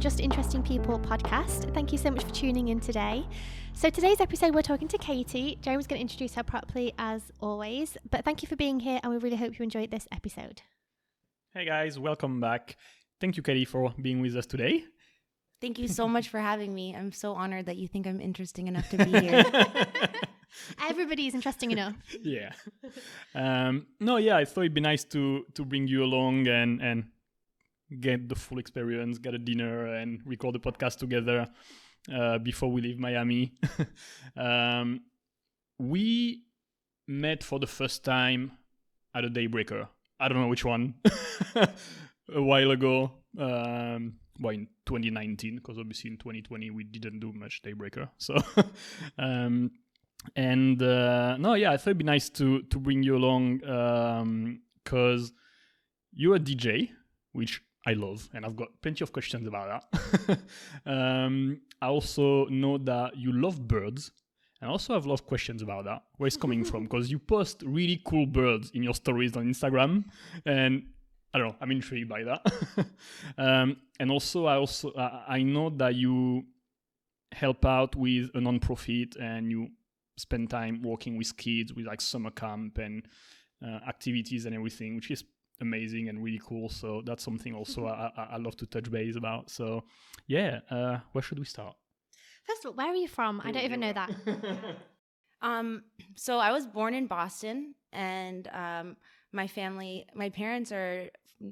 Just Interesting People podcast. Thank you so much for tuning in today. So, today's episode, we're talking to Katie. Jeremy's going to introduce her properly as always, but thank you for being here, and we really hope you enjoyed this episode. Hey guys, welcome back. Thank you, Katie, for being with us today. Thank you so much for having me. I'm so honored that you think I'm interesting enough to be here. Everybody is interesting enough. yeah. Um, no, yeah, I thought it'd be nice to to bring you along and and get the full experience, get a dinner, and record the podcast together uh, before we leave Miami. um, we met for the first time at a daybreaker. I don't know which one. a while ago. Um, well, in 2019, because obviously in 2020 we didn't do much daybreaker. So, um, and uh, no, yeah, I thought it'd be nice to to bring you along because you're a DJ, which I love, and I've got plenty of questions about that. um, I also know that you love birds, and also have a lot of questions about that. Where it's coming from? Because you post really cool birds in your stories on Instagram, and I don't know. I'm intrigued by that. um, and also, I also uh, I know that you help out with a non-profit and you spend time working with kids with like summer camp and uh, activities and everything, which is amazing and really cool. So that's something also I, I, I love to touch base about. So yeah, uh, where should we start? First of all, where are you from? I don't even know that. um, so I was born in Boston, and um, my family, my parents are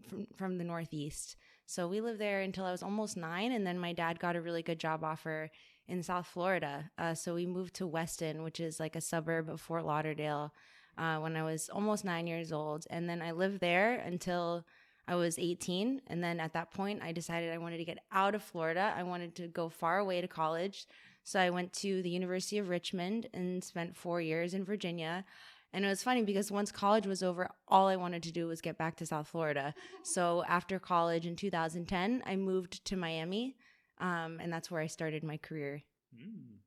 from, from the Northeast. So we lived there until I was almost nine, and then my dad got a really good job offer in South Florida. Uh, so we moved to Weston, which is like a suburb of Fort Lauderdale, uh, when I was almost nine years old. And then I lived there until I was 18. And then at that point, I decided I wanted to get out of Florida. I wanted to go far away to college. So I went to the University of Richmond and spent four years in Virginia. And it was funny because once college was over, all I wanted to do was get back to South Florida. So after college in 2010, I moved to Miami. Um, and that's where I started my career. Mm.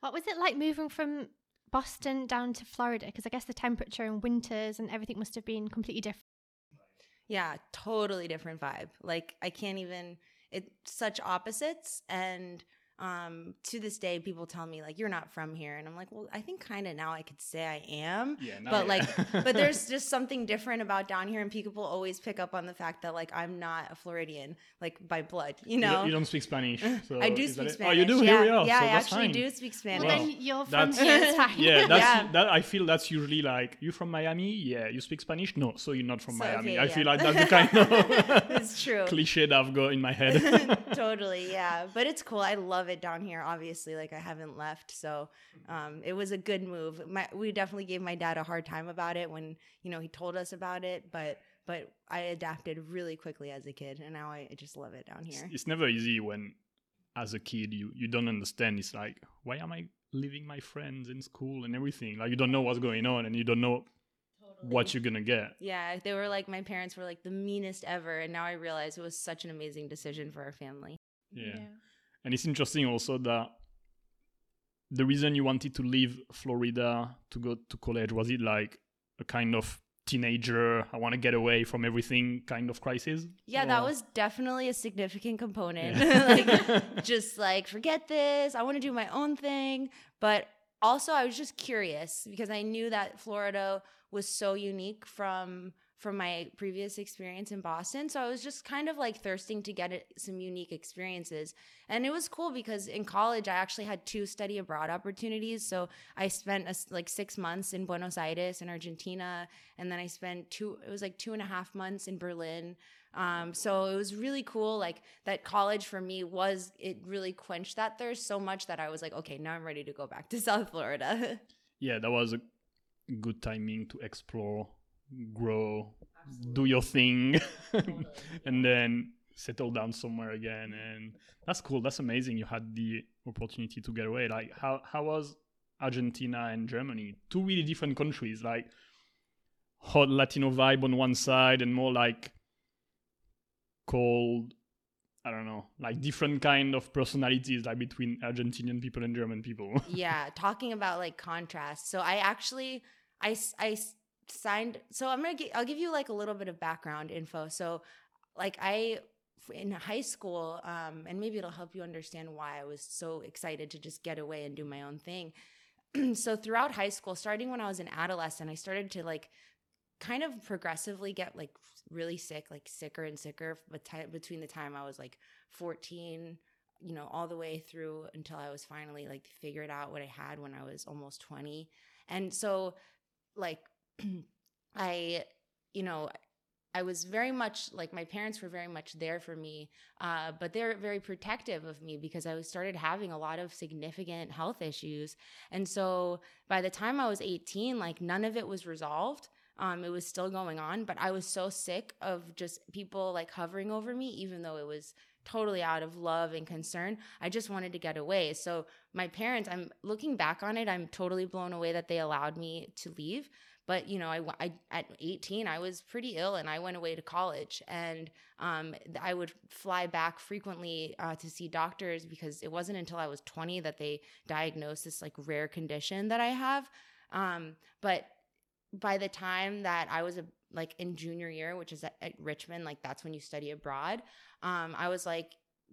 What was it like moving from Boston down to Florida? Because I guess the temperature and winters and everything must have been completely different. Yeah, totally different vibe. Like I can't even. It's such opposites, and um, to this day, people tell me like you're not from here, and I'm like, well, I think kind of now I could say I am. Yeah, but like, but there's just something different about down here, and people always pick up on the fact that like I'm not a Floridian, like by blood. You know, you don't, you don't speak Spanish. So I do speak Spanish. Oh, you do. Yeah, Here we are. yeah, so I that's actually fine. do speak Spanish. Well, then you're from That's- here. It's. Yeah, that's Yeah. that. I feel that's usually like you from Miami. Yeah, you speak Spanish. No, so you're not from So, Miami. okay, I yeah. feel like that's the kind of it's true. cliche that I've got in my head. totally yeah but it's cool i love it down here obviously like i haven't left so um, it was a good move my, we definitely gave my dad a hard time about it when you know he told us about it but but i adapted really quickly as a kid and now i, I just love it down here it's never easy when, as a kid, you you don't understand. It's like, why am I leaving my friends in school and everything? Like you don't know what's going on and you don't know what you're gonna get. yeah they were like my parents were like the meanest ever and now i realize it was such an amazing decision for our family Yeah. And it's interesting also that the reason you wanted to leave Florida to go to college was it like a kind of teenager, I want to get away from everything kind of crisis? Yeah, that was definitely a significant component. Yeah. like just like forget this, I want to do my own thing, but also I was just curious because I knew that Florida was so unique from from my previous experience in Boston. So I was just kind of like thirsting to get some unique experiences. And it was cool because in college I actually had two study abroad opportunities. So I spent a like six months in Buenos Aires in Argentina, and then I spent two. It was like two and a half months in Berlin. Um, so it was really cool. Like that college for me was it really quenched that thirst so much that I was like, okay, now I'm ready to go back to South Florida. yeah, that was a good timing to explore, grow, do your thing, and then settle down somewhere again. And that's cool. That's amazing. You had the opportunity to get away. Like, how how was Argentina and Germany? Two really different countries. Like, hot Latino vibe on one side, and more like cold. I don't know, like different kind of personalities, like between Argentinian people and German people. yeah, talking about like contrast. So I actually I s- I s- signed so I'm to I'll give you like a little bit of background info. So like I in high school, um, and maybe it'll help you understand why I was so excited to just get away and do my own thing. so throughout high school, starting when I was an adolescent, I started to like kind of progressively get like really sick, like sicker and sicker between the time I was like 14, you know, all the way through until I was finally like figured out what I had when I was almost 20. And so like I you know, I was very much like my parents were very much there for me, uh, but they're very protective of me because I started having a lot of significant health issues. And so by the time I was 18, like none of it was resolved. Um, it was still going on, but I was so sick of just people like hovering over me, even though it was totally out of love and concern. I just wanted to get away. So my parents, I'm looking back on it, I'm totally blown away that they allowed me to leave but you know I, I at 18 i was pretty ill and i went away to college and um, i would fly back frequently uh, to see doctors because it wasn't until i was 20 that they diagnosed this like rare condition that i have. Um, but by the time that i was a, like in junior year which is at, at richmond like that's when you study abroad um, i was like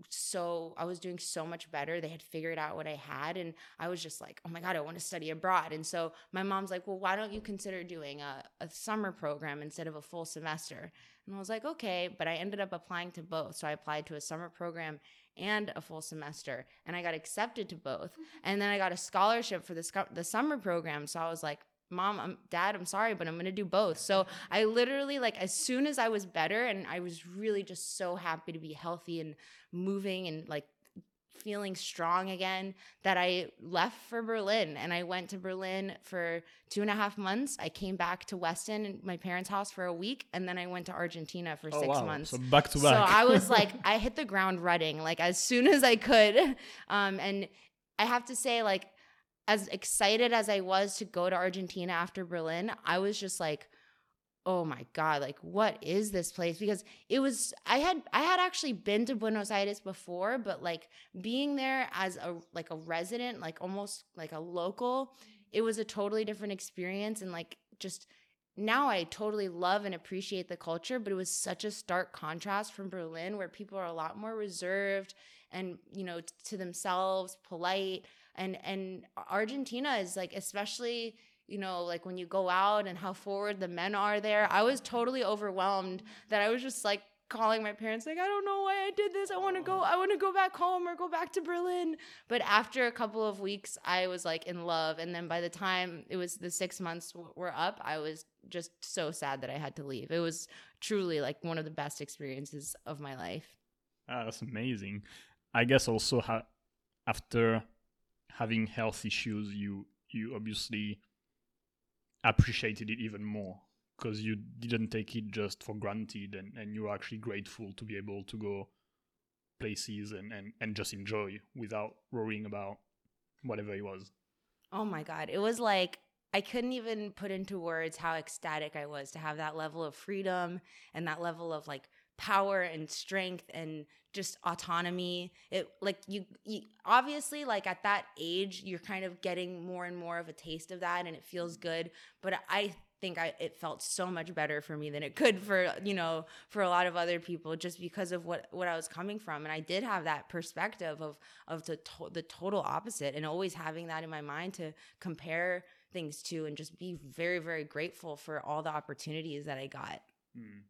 so I was doing so much better. They had figured out what I had and I was just like, "Oh my god, I want to study abroad." And so my mom's like, "Well, why don't you consider doing a, a summer program instead of a full semester?" And I was like, "Okay," but I ended up applying to both. So I applied to a summer program and a full semester and I got accepted to both. Mm-hmm. And then I got a scholarship for the the summer program. So I was like, mom I'm, dad i'm sorry but i'm gonna do both so i literally like as soon as i was better and i was really just so happy to be healthy and moving and like feeling strong again that I left for Berlin and I went to Berlin for two and a half months. I came back to Weston, my parents' house for a week, and then I went to Argentina for oh, six wow. months. So back to back. So I was like, I hit the ground running like as soon as I could. Um, and I have to say, like, as excited as I was to go to Argentina after Berlin, I was just like, oh my god like what is this place? Because it was i had i had actually been to buenos aires before but like being there as a like a resident like almost like a local it was a totally different experience. And like just now i totally love and appreciate the culture but it was such a stark contrast from berlin where people are a lot more reserved and you know to themselves polite and and argentina is like especially you know, like when you go out and how forward the men are there. I was totally overwhelmed that I was just like calling my parents like I don't know why I did this. I want to go I want to go back home or go back to Berlin. But after a couple of weeks I was like in love and then by the time it was the 6 months were up, I was just so sad that I had to leave. It was truly like one of the best experiences of my life. Ah, that's amazing. I guess also ha- after having health issues you you obviously appreciated it even more because you didn't take it just for granted and, and you were actually grateful to be able to go places and, and, and just enjoy without worrying about whatever it was. Oh my God. It was like I couldn't even put into words how ecstatic I was to have that level of freedom and that level of like power and strength and just autonomy it like you, you, obviously like at that age you're kind of getting more and more of a taste of that and it feels good but i think I it felt so much better for me than it could for you know for a lot of other people just because of what what I was coming from and I did have that perspective of of the to- the total opposite and always having that in my mind to compare things to and just be very very grateful for all the opportunities that I got. Mm.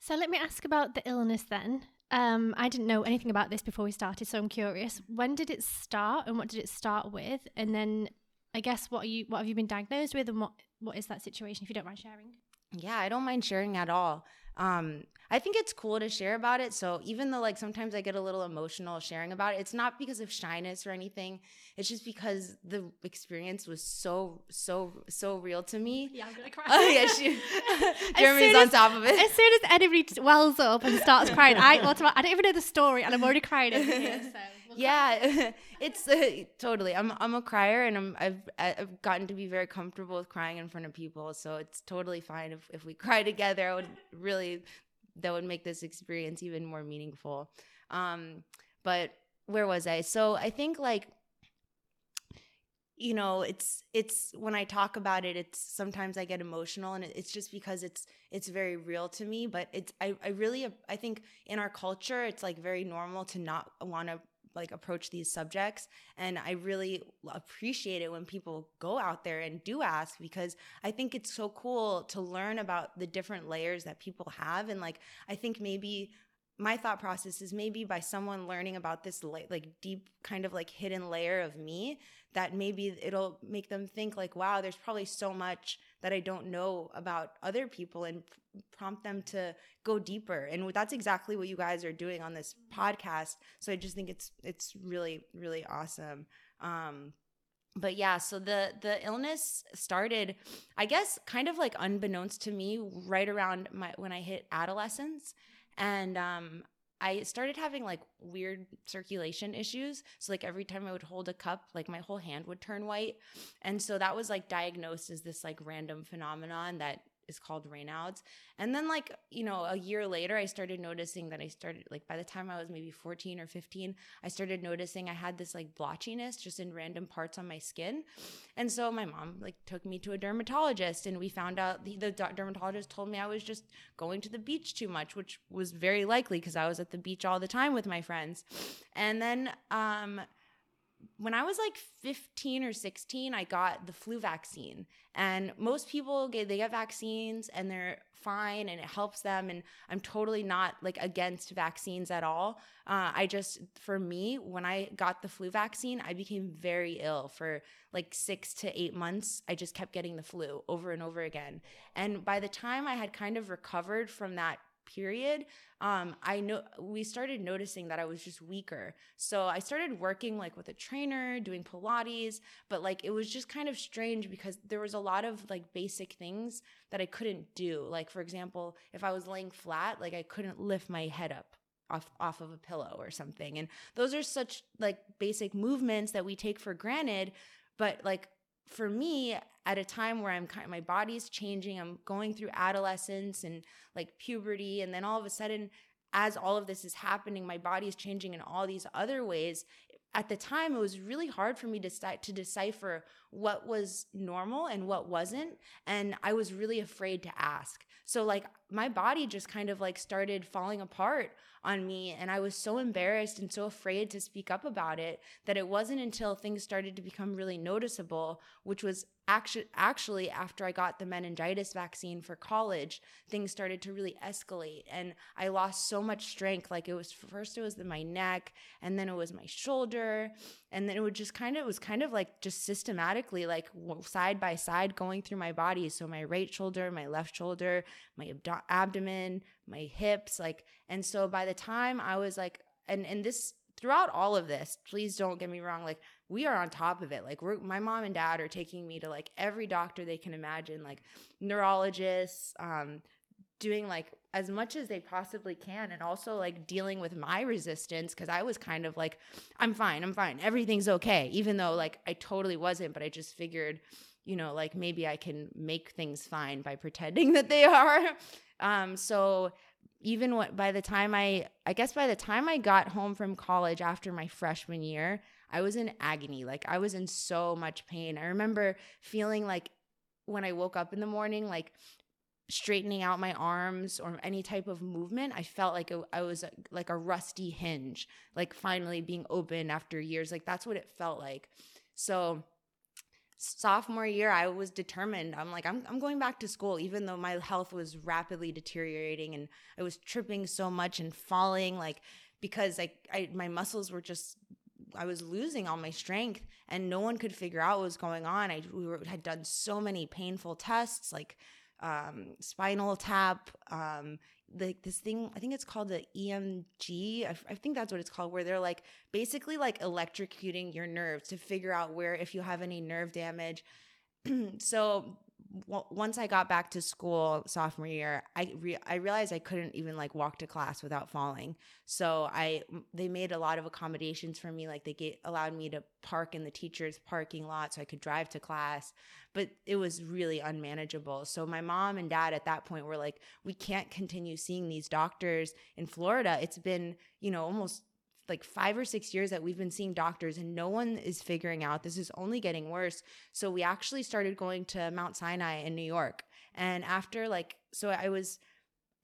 So let me ask about the illness then. Um, I didn't know anything about this before we started, so I'm curious. When did it start, and what did it start with? And then, I guess, what are you? What have you been diagnosed with, and what what is that situation? If you don't mind sharing. Yeah, I don't mind sharing at all. Um, I think it's cool to share about it. So even though like sometimes I get a little emotional sharing about it, it's not because of shyness or anything. It's just because the experience was so so so real to me. Yeah, I'm gonna cry. Oh yeah, she, Jeremy's on top of it. As soon as anybody wells up and starts crying, I automatically I don't even know the story, and I'm already crying over here. So. Yeah, it's uh, totally. I'm I'm a crier, and I'm I've I've gotten to be very comfortable with crying in front of people, so it's totally fine if if we cry together. I would really that would make this experience even more meaningful. Um, but where was I? So I think like you know it's it's when i talk about it it's sometimes i get emotional and it's just because it's it's very real to me but it's i, I really i think in our culture it's like very normal to not want to like approach these subjects. And i really appreciate it when people go out there and do ask because i think it's so cool to learn about the different layers that people have. And like i think maybe my thought process is maybe by someone learning about this like deep kind of like hidden layer of me that maybe it'll make them think like wow there's probably so much that i don't know about other people and prompt them to go deeper. And that's exactly what you guys are doing on this podcast. So i just think it's it's really really awesome. Um but yeah so the the illness started i guess kind of like unbeknownst to me right around my when i hit adolescence. And um I started having like weird circulation issues. So like every time I would hold a cup, like my whole hand would turn white. And so that was like diagnosed as this like random phenomenon that is called Raynaud's. And then like, you know, a year later I started noticing that I started like by the time I was maybe 14 or 15, I started noticing I had this like blotchiness just in random parts on my skin. And so my mom like took me to a dermatologist and we found out the, the dermatologist told me I was just going to the beach too much, which was very likely because I was at the beach all the time with my friends. And then um when I was like 15 or 16, I got the flu vaccine. And most people get they get vaccines and they're fine and it helps them. And I'm totally not like against vaccines at all. Uh, I just, for me, when I got the flu vaccine, I became very ill for like six to eight months. I just kept getting the flu over and over again. And by the time I had kind of recovered from that period, um, I know we started noticing that I was just weaker. So I started working like with a trainer, doing Pilates, but like it was just kind of strange because there was a lot of like basic things that I couldn't do. Like for example, if I was laying flat, like I couldn't lift my head up off off of a pillow or something. And those are such like basic movements that we take for granted, but like for me at a time where i'm kind of, my body's changing i'm going through adolescence and like puberty and then all of a sudden as all of this is happening my body is changing in all these other ways. At the time it was really hard for me to to decipher what was normal and what wasn't and i was really afraid to ask so like my body just kind of like started falling apart on me and I was so embarrassed and so afraid to speak up about it that it wasn't until things started to become really noticeable, which was actually actually after I got the meningitis vaccine for college, things started to really escalate and I lost so much strength. Like it was first it was in my neck and then it was my shoulder and then it would just kind of it was kind of like just systematically like side by side going through my body. So my right shoulder, my left shoulder, my abdo- abdomen, my hips, like and so by the time I was like and and this throughout all of this, please don't get me wrong, like we are on top of it. Like my mom and dad are taking me to like every doctor they can imagine, like neurologists, um, doing like as much as they possibly can and also like dealing with my resistance because I was kind of like, I'm fine, I'm fine, everything's okay, even though like I totally wasn't, but I just figured, you know, like maybe I can make things fine by pretending that they are. Um, so even what by the time I I guess by the time I got home from college after my freshman year, I was in agony. Like I was in so much pain. I remember feeling like when I woke up in the morning, like straightening out my arms or any type of movement, I felt like I was like a rusty hinge, like finally being open after years. Like that's what it felt like. So sophomore year i was determined i'm like I'm, I'm going back to school even though my health was rapidly deteriorating and i was tripping so much and falling like because I, I my muscles were just I was losing all my strength and no one could figure out what was going on. I we were, had done so many painful tests like um, spinal tap, um, like this thing, I think it's called the EMG. I, I think that's what it's called, where they're like basically like electrocuting your nerves to figure out where if you have any nerve damage. so once I got back to school sophomore year, I re- I realized I couldn't even like walk to class without falling. So I they made a lot of accommodations for me, like they get, allowed me to park in the teachers' parking lot so I could drive to class, but it was really unmanageable. So my mom and dad at that point were like, we can't continue seeing these doctors in Florida. It's been you know almost like five or six years that we've been seeing doctors and no one is figuring out this is only getting worse. So we actually started going to Mount Sinai in New York. And after like, so I was,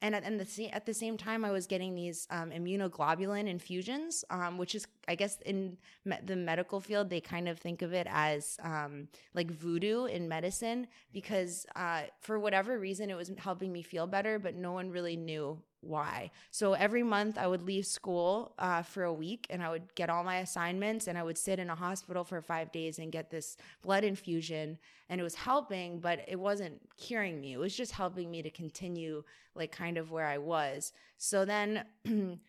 and at, and the, at the same time, I was getting these um, immunoglobulin infusions, um, which is, I guess, in me- the medical field, they kind of think of it as um, like voodoo in medicine because uh, for whatever reason, it was helping me feel better, but no one really knew why. So every month I would leave school uh, for a week and I would get all my assignments and I would sit in a hospital for five days and get this blood infusion. And it was helping, but it wasn't curing me. It was just helping me to continue, like, kind of where I was. So then.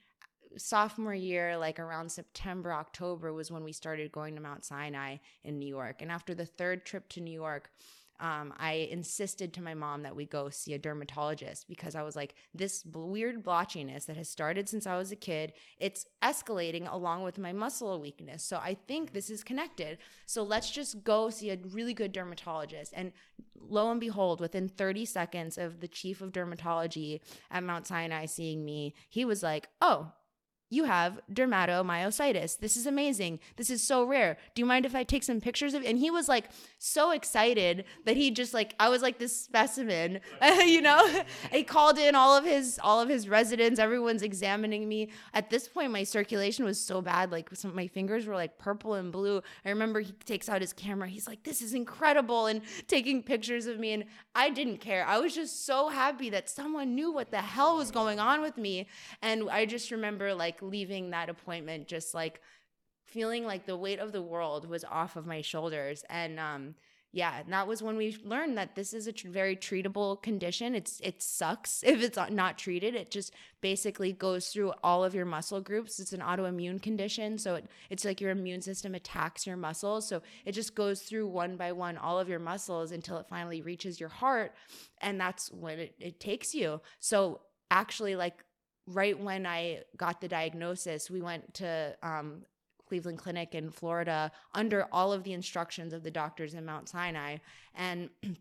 sophomore year, like around September, October, was when we started going to Mount Sinai in New York. And after the third trip to New York, um, I insisted to my mom that we go see a dermatologist because I was like, this weird blotchiness that has started since I was a kid, it's escalating along with my muscle weakness. So I think this is connected. So let's just go see a really good dermatologist. And lo and behold, within 30 seconds of the chief of dermatology at Mount Sinai seeing me, he was like, oh, you have dermatomyositis. This is amazing. This is so rare. Do you mind if I take some pictures of? And he was like so excited that he just like I was like this specimen, you know? he called in all of his all of his residents. Everyone's examining me. At this point my circulation was so bad like some my fingers were like purple and blue. I remember he takes out his camera. He's like this is incredible and taking pictures of me and I didn't care. I was just so happy that someone knew what the hell was going on with me. And I just remember like like leaving that appointment just like feeling like the weight of the world was off of my shoulders. And um yeah and that was when we learned that this is a tr- very treatable condition. It's it sucks if it's not treated. It just basically goes through all of your muscle groups. It's an autoimmune condition so it, it's like your immune system attacks your muscles. So it just goes through one by one all of your muscles until it finally reaches your heart and that's when it, it takes you. So actually like right when I got the diagnosis, we went to um, Cleveland Clinic in Florida under all of the instructions of the doctors in Mount Sinai. And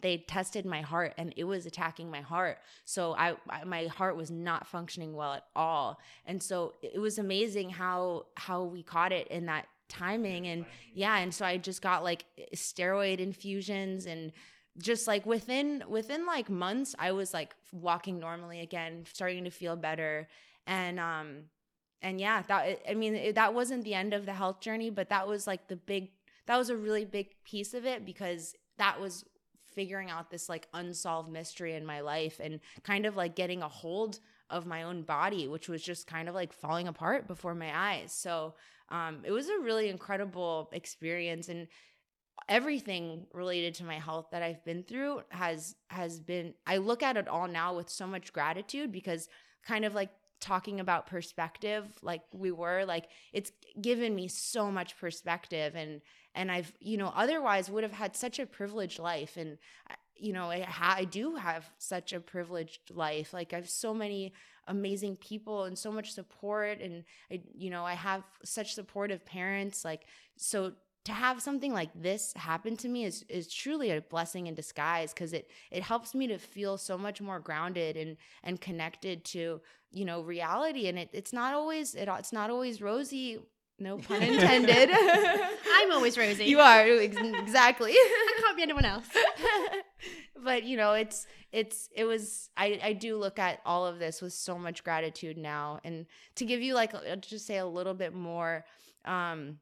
they tested my heart and it was attacking my heart so I, I, my heart was not functioning well at all and so it was amazing how how we caught it in that timing and yeah and so i just got like steroid infusions and just like within within like months i was like walking normally again starting to feel better. And um and yeah that i mean it, that wasn't the end of the health journey but that was like the big that was a really big piece of it because that was figuring out this like unsolved mystery in my life and kind of like getting a hold of my own body which was just kind of like falling apart before my eyes. So um, it was a really incredible experience. And everything related to my health that I've been through has has been I look at it all now with so much gratitude because kind of like talking about perspective like we were like it's given me so much perspective and and I've you know otherwise would have had such a privileged life and uh, you know I, ha- I do have such a privileged life. Like I have so many amazing people and so much support and I you know I have such supportive parents like so to have something like this happen to me is is truly a blessing in disguise because it it helps me to feel so much more grounded and and connected to you know reality. And it it's not always it, it's not always rosy no pun intended. I'm always rosy. You are exactly. I can't be anyone else. But you know it's it's it was i i do look at all of this with so much gratitude now. And to give you like just say a little bit more um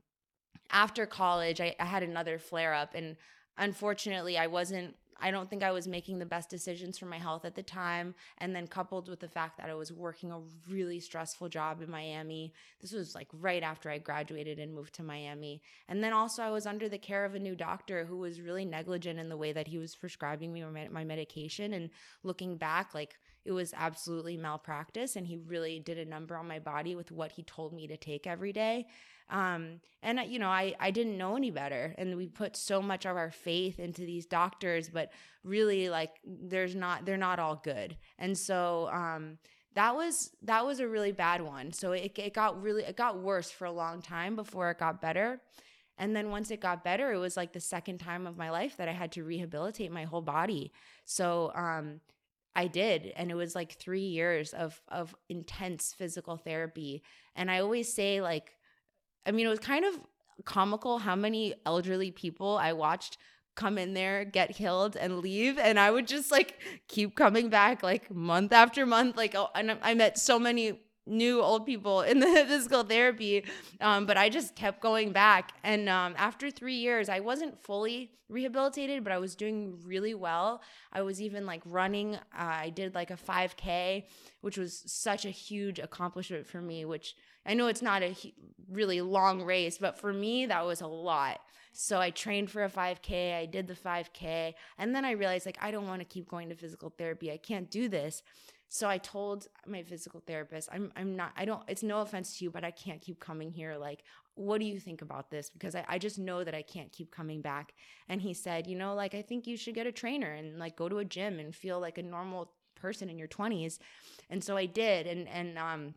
after college, I, I had another flare up. And unfortunately, I wasn't I don't think I was making the best decisions for my health at the time. And then coupled with the fact that I was working a really stressful job in Miami. This was like right after I graduated and moved to Miami. And then also I was under the care of a new doctor who was really negligent in the way that he was prescribing me my medication. And looking back, like it was absolutely malpractice. And he really did a number on my body with what he told me to take every day. Um, and you know, I I didn't know any better, and we put so much of our faith into these doctors, but really, like, there's not they're not all good, and so um, that was that was a really bad one. So it it got really it got worse for a long time before it got better. And then once it got better, it was like the second time of my life that I had to rehabilitate my whole body. So um, I did. And it was like three years of, of intense physical therapy. And I always say, like, I mean, it was kind of comical how many elderly people I watched come in there, get killed, and leave. And I would just like keep coming back like month after month. Like, oh, and I met so many new old people in the physical therapy um, but i just kept going back and um, after three years i wasn't fully rehabilitated but i was doing really well i was even like running uh, i did like a 5k which was such a huge accomplishment for me which i know it's not a really long race but for me that was a lot so I trained for a 5K, I did the 5K, and then I realized like I don't want to keep going to physical therapy. I can't do this. So I told my physical therapist, I'm I'm not I don't it's no offense to you, but I can't keep coming here. Like, what do you think about this? Because I, I just know that I can't keep coming back. And he said, you know, like I think you should get a trainer and like go to a gym and feel like a normal person in your 20s. And so I did. And and um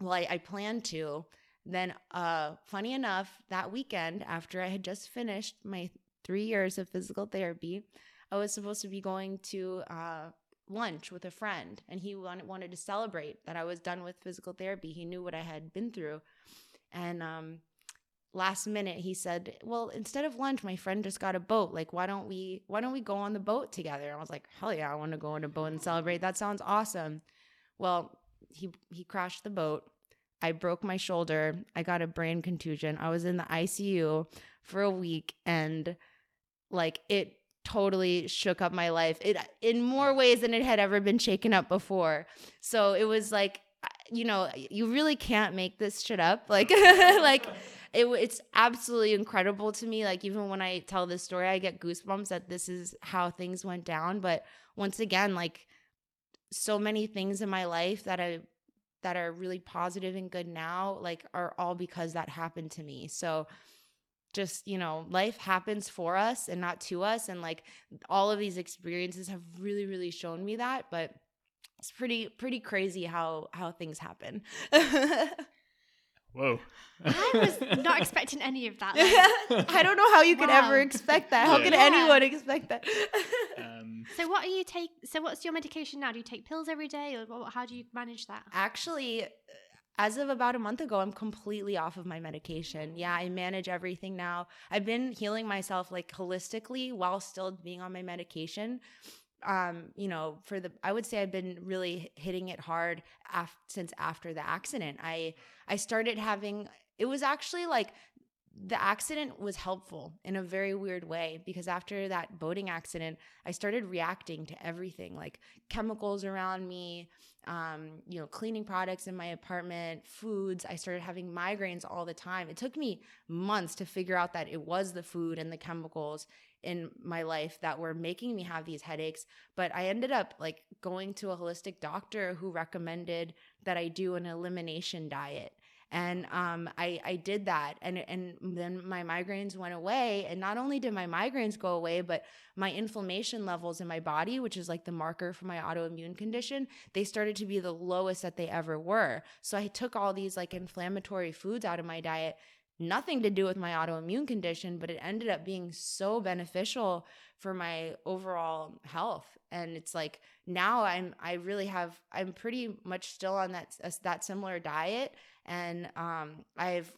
well I, I planned to. Then uh funny enough, that weekend after I had just finished my three years of physical therapy, I was supposed to be going to uh lunch with a friend and he wanted wanted to celebrate that I was done with physical therapy. He knew what I had been through. And um, last minute he said, "Well, instead of lunch, my friend just got a boat. Like, why don't we why don't we go on the boat together?" And I was like, "Hell yeah, I want to go on a boat and celebrate. That sounds awesome." Well, he he crashed the boat. I broke my shoulder. I got a brain contusion. I was in the ICU for a week and like it totally shook up my life it in more ways than it had ever been shaken up before so it was like you know you really can't make this shit up like like it, it's absolutely incredible to me like even when i tell this story i get goosebumps that this is how things went down but once again like so many things in my life that i that are really positive and good now like are all because that happened to me. So just you know life happens for us and not to us and like all of these experiences have really really shown me that but it's pretty pretty crazy how how things happen whoa i was not expecting any of that like. i don't know how you could wow. ever expect that how yeah. could yeah. anyone expect that um, so what are you take so what's your medication now do you take pills every day or how do you manage that actually as of about a month ago, I'm completely off of my medication. Yeah, I manage everything now. I've been healing myself like holistically while still being on my medication. Um, you know, for the I would say I've been really hitting it hard af- since after the accident. I I started having it was actually like the accident was helpful in a very weird way because after that boating accident, I started reacting to everything like chemicals around me, um, you know, cleaning products in my apartment, foods. I started having migraines all the time. It took me months to figure out that it was the food and the chemicals in my life that were making me have these headaches. But I ended up like going to a holistic doctor who recommended that I do an elimination diet and um, I, I did that and, and then my migraines went away and not only did my migraines go away but my inflammation levels in my body which is like the marker for my autoimmune condition they started to be the lowest that they ever were so i took all these like inflammatory foods out of my diet nothing to do with my autoimmune condition but it ended up being so beneficial for my overall health. And it's like now i'm i really have i'm pretty much still on that that similar diet. And um, I've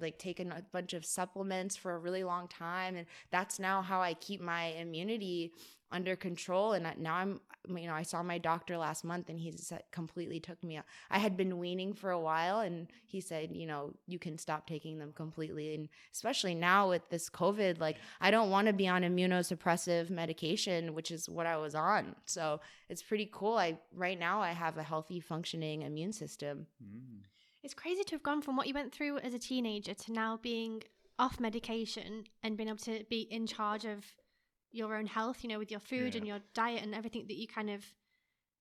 like taken a bunch of supplements for a really long time. And that's now how I keep my immunity under control. And now I'm you know I saw my doctor last month and he completely took me I had been weaning for a while and he said you know you can stop taking them completely. And especially now with this covid like I don't want to be on immunosuppressive medication which is what I was on. So it's pretty cool. I right now I have a healthy functioning immune system. Mm. It's crazy to have gone from what you went through as a teenager to now being off medication and being able to be in charge of your own health, you know, with your food yeah. and your diet and everything that you kind of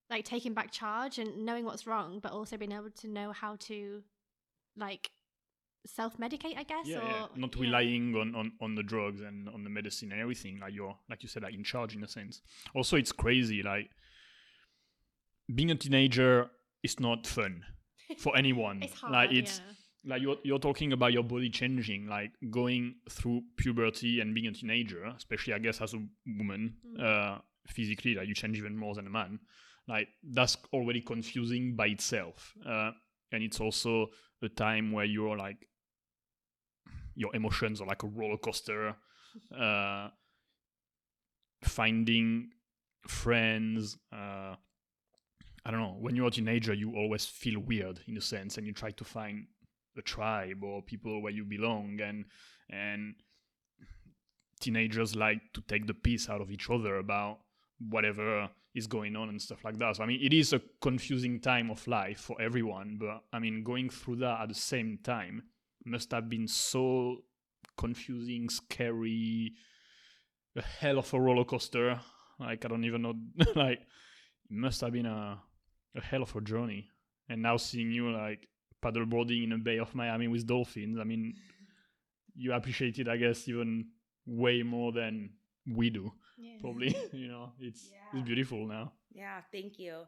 like taking back charge and knowing what's wrong, but also being able to know how to like self medicate, I guess. Yeah, or, yeah. not relying on, on, on the drugs and on the medicine and everything. Like you're, like you said, like in charge in a sense. Also, it's crazy. Like being a teenager is not fun for anyone. it's hard, like it's yeah. Like you're you're talking about your body changing, like going through puberty and being a teenager, especially I guess as a woman, mm. uh, physically, like you change even more than a man. like that's already confusing by itself uh, and it's also a time where you're like your emotions are like a roller coaster uh, finding friends uh, i don't know when you're a teenager you always feel weird in a sense and you try to find a tribe or people where you belong and and teenagers like to take the piece out of each other about whatever is going on and stuff like that. So I mean, it is a confusing time of life for everyone, but I mean, going through that at the same time must have been so confusing, scary, a hell of a roller coaster. Like I don't even know, like it must have been a a hell of a journey. And now seeing you like paddleboarding in a bay of Miami with dolphins, I mean, you appreciate it, I guess, even way more than we do yeah. probably you know? It's yeah. it's beautiful now. Yeah thank you.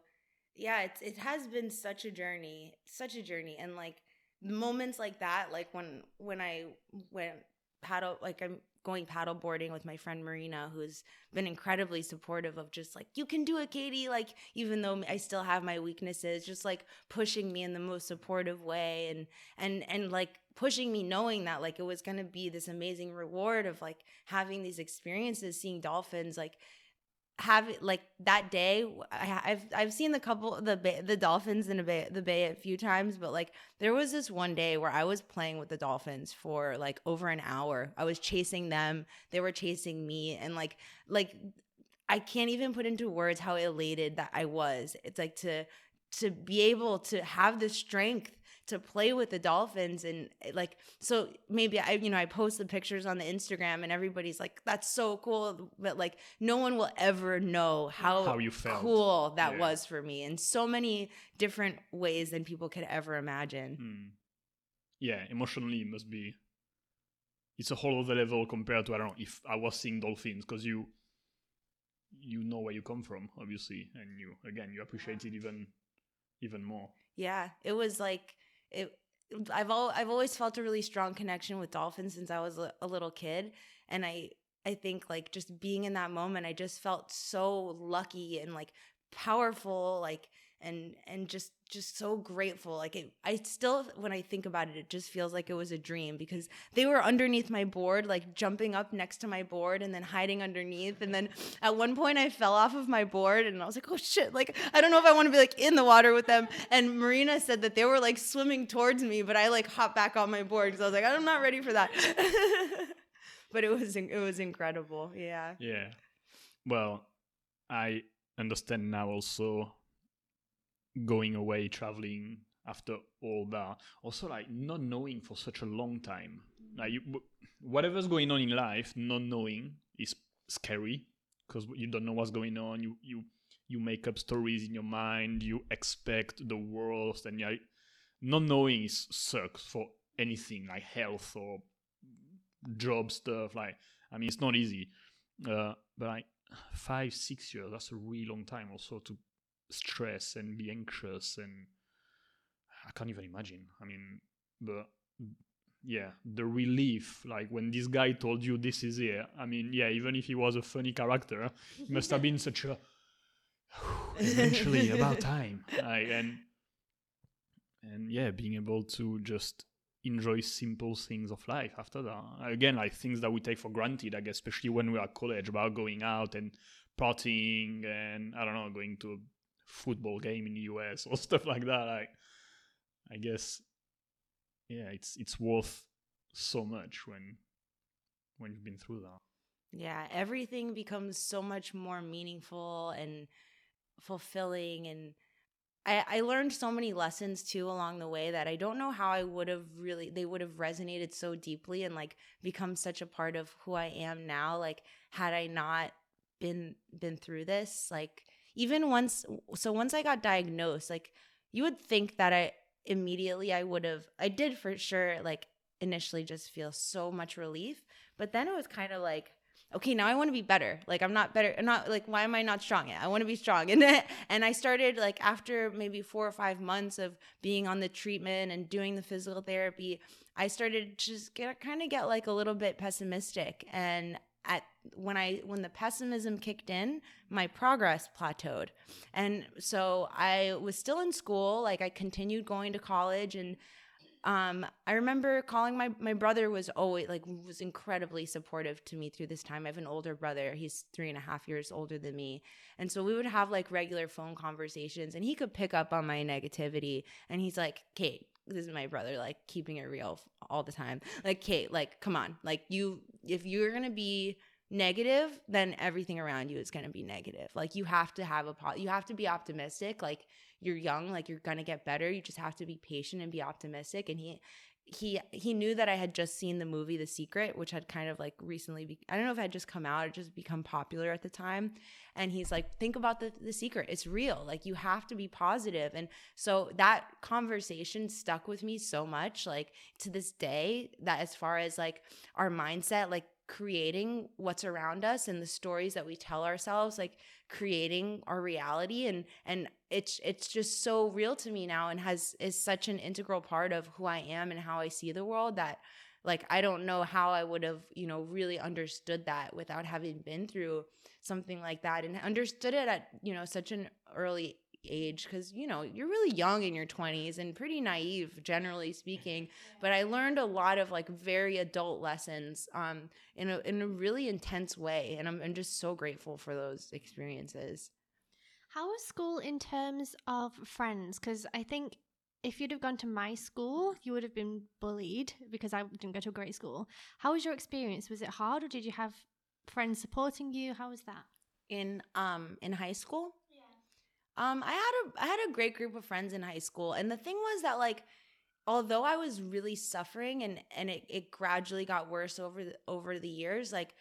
Yeah it's it has been such a journey such a journey. And like moments like that like when when i went paddle like i'm going paddle boarding with my friend marina who's been incredibly supportive of just like you can do it katie like even though i still have my weaknesses just like pushing me in the most supportive way and and and like pushing me knowing that like it was going to be this amazing reward of like having these experiences seeing dolphins like have like that day I, have I've seen the couple the the dolphins in bay, the bay a few times but like there was this one day where I was playing with the dolphins for like over an hour. I was chasing them. They were chasing me and like like I can't even put into words how elated that I was. It's like to to be able to have the strength to play with the dolphins and like so maybe I you know I post the pictures on the Instagram and everybody's like that's so cool but like no one will ever know how, how you felt. cool that yeah. was for me in so many different ways than people could ever imagine. Hmm. Yeah, emotionally it must be it's a whole other level compared to I don't know if I was seeing dolphins because you you know where you come from obviously and you again you appreciate it even even more yeah it was like it I've all I've always felt a really strong connection with dolphins since I was a, little kid, and I I think like just being in that moment, I just felt so lucky and like powerful, like and and just just so grateful like it, i still when i think about it it just feels like it was a dream because they were underneath my board like jumping up next to my board and then hiding underneath. And then at one point i fell off of my board and i was like oh shit like i don't know if i want to be like in the water with them. And marina said that they were like swimming towards me but i like hopped back on my board because i was like i'm not ready for that. But it was it was incredible yeah. Yeah. Well i understand now also going away traveling after all that. Also like not knowing for such a long time. Like you, whatever's going on in life not knowing is scary because you don't know what's going on. You you you make up stories in your mind. You expect the worst and yeah not knowing is sucks for anything like health or job stuff. Like i mean it's not easy. Uh, but like five six years that's a really long time also to stress and be anxious and I can't even imagine. I mean, but yeah, the relief, like when this guy told you this is it. I mean, yeah, even if he was a funny character, it must have been such a eventually about time. Like, and and yeah, being able to just enjoy simple things of life after that. Again, like things that we take for granted, I guess, especially when we are at college, about going out and partying and I don't know, going to football game in the US or stuff like that. I, I guess, yeah, it's it's worth so much when when you've been through that. Yeah, everything becomes so much more meaningful and fulfilling and I, I learned so many lessons too along the way that I don't know how I would have really they would have resonated so deeply and like become such a part of who I am now like had I not been been through this like even once so once I got diagnosed, like you would think that I immediately I would have I did for sure like initially just feel so much relief, but then it was kind of like okay, now I want to be better. Like I'm not better. I'm not like why am I not strong yet? I want to be strong. And and I started like after maybe 4 or 5 months of being on the treatment and doing the physical therapy, I started just get kind of get like a little bit pessimistic and at when I when the pessimism kicked in, my progress plateaued. And so I was still in school, like I continued going to college and um, I remember calling my my brother was always like was incredibly supportive to me through this time. I have an older brother; he's three and a half years older than me, and so we would have like regular phone conversations, and he could pick up on my negativity. And he's like, "Kate, this is my brother, like keeping it real all the time. Like, Kate, like, come on, like you, if you're gonna be negative, then everything around you is gonna be negative. Like, you have to have a, po- you have to be optimistic. Like." You're young like you're gonna get better you just have to be patient and be optimistic and he he he knew that I had just seen the movie The Secret, which had kind of like recently be, I don't know if it had just come out or just become popular at the time. And he's like, think about the the secret. It's real. Like you have to be positive. And so that conversation stuck with me so much, like to this day, that as far as like our mindset, like creating what's around us and the stories that we tell ourselves like creating our reality. And and it's it's just so real to me now and has is such an integral part of who I am and how I see the world that like I don't know how I would have, you know, really understood that without having been through something like that and understood it at, you know, such an early age because you know you're really young in your 20s and pretty naive generally speaking but i learned a lot of like very adult lessons um in a, in a really intense way and I'm, I'm just so grateful for those experiences how was school in terms of friends because i think if you'd have gone to my school, you would have been bullied because I didn't go to a great school. How was your experience? Was it hard or did you have friends supporting you? How was that? In um in high school? Um, I had a I had a great group of friends in high school, and the thing was that like, although I was really suffering and and it, it gradually got worse over the, over the years, like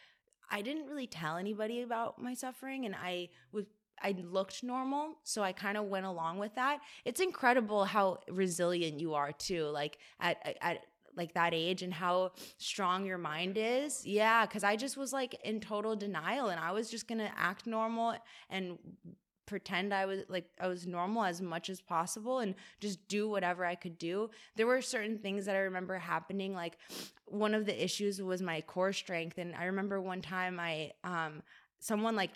I didn't really tell anybody about my suffering, and I was I looked normal, so I kind of went along with that. It's incredible how resilient you are too, like at at like that age and how strong your mind is. Yeah, cuz I just was like in total denial and I was just going to act normal and pretend I was like I was normal as much as possible and just do whatever I could do. There were certain things that I remember happening like one of the issues was my core strength and I remember one time I um someone like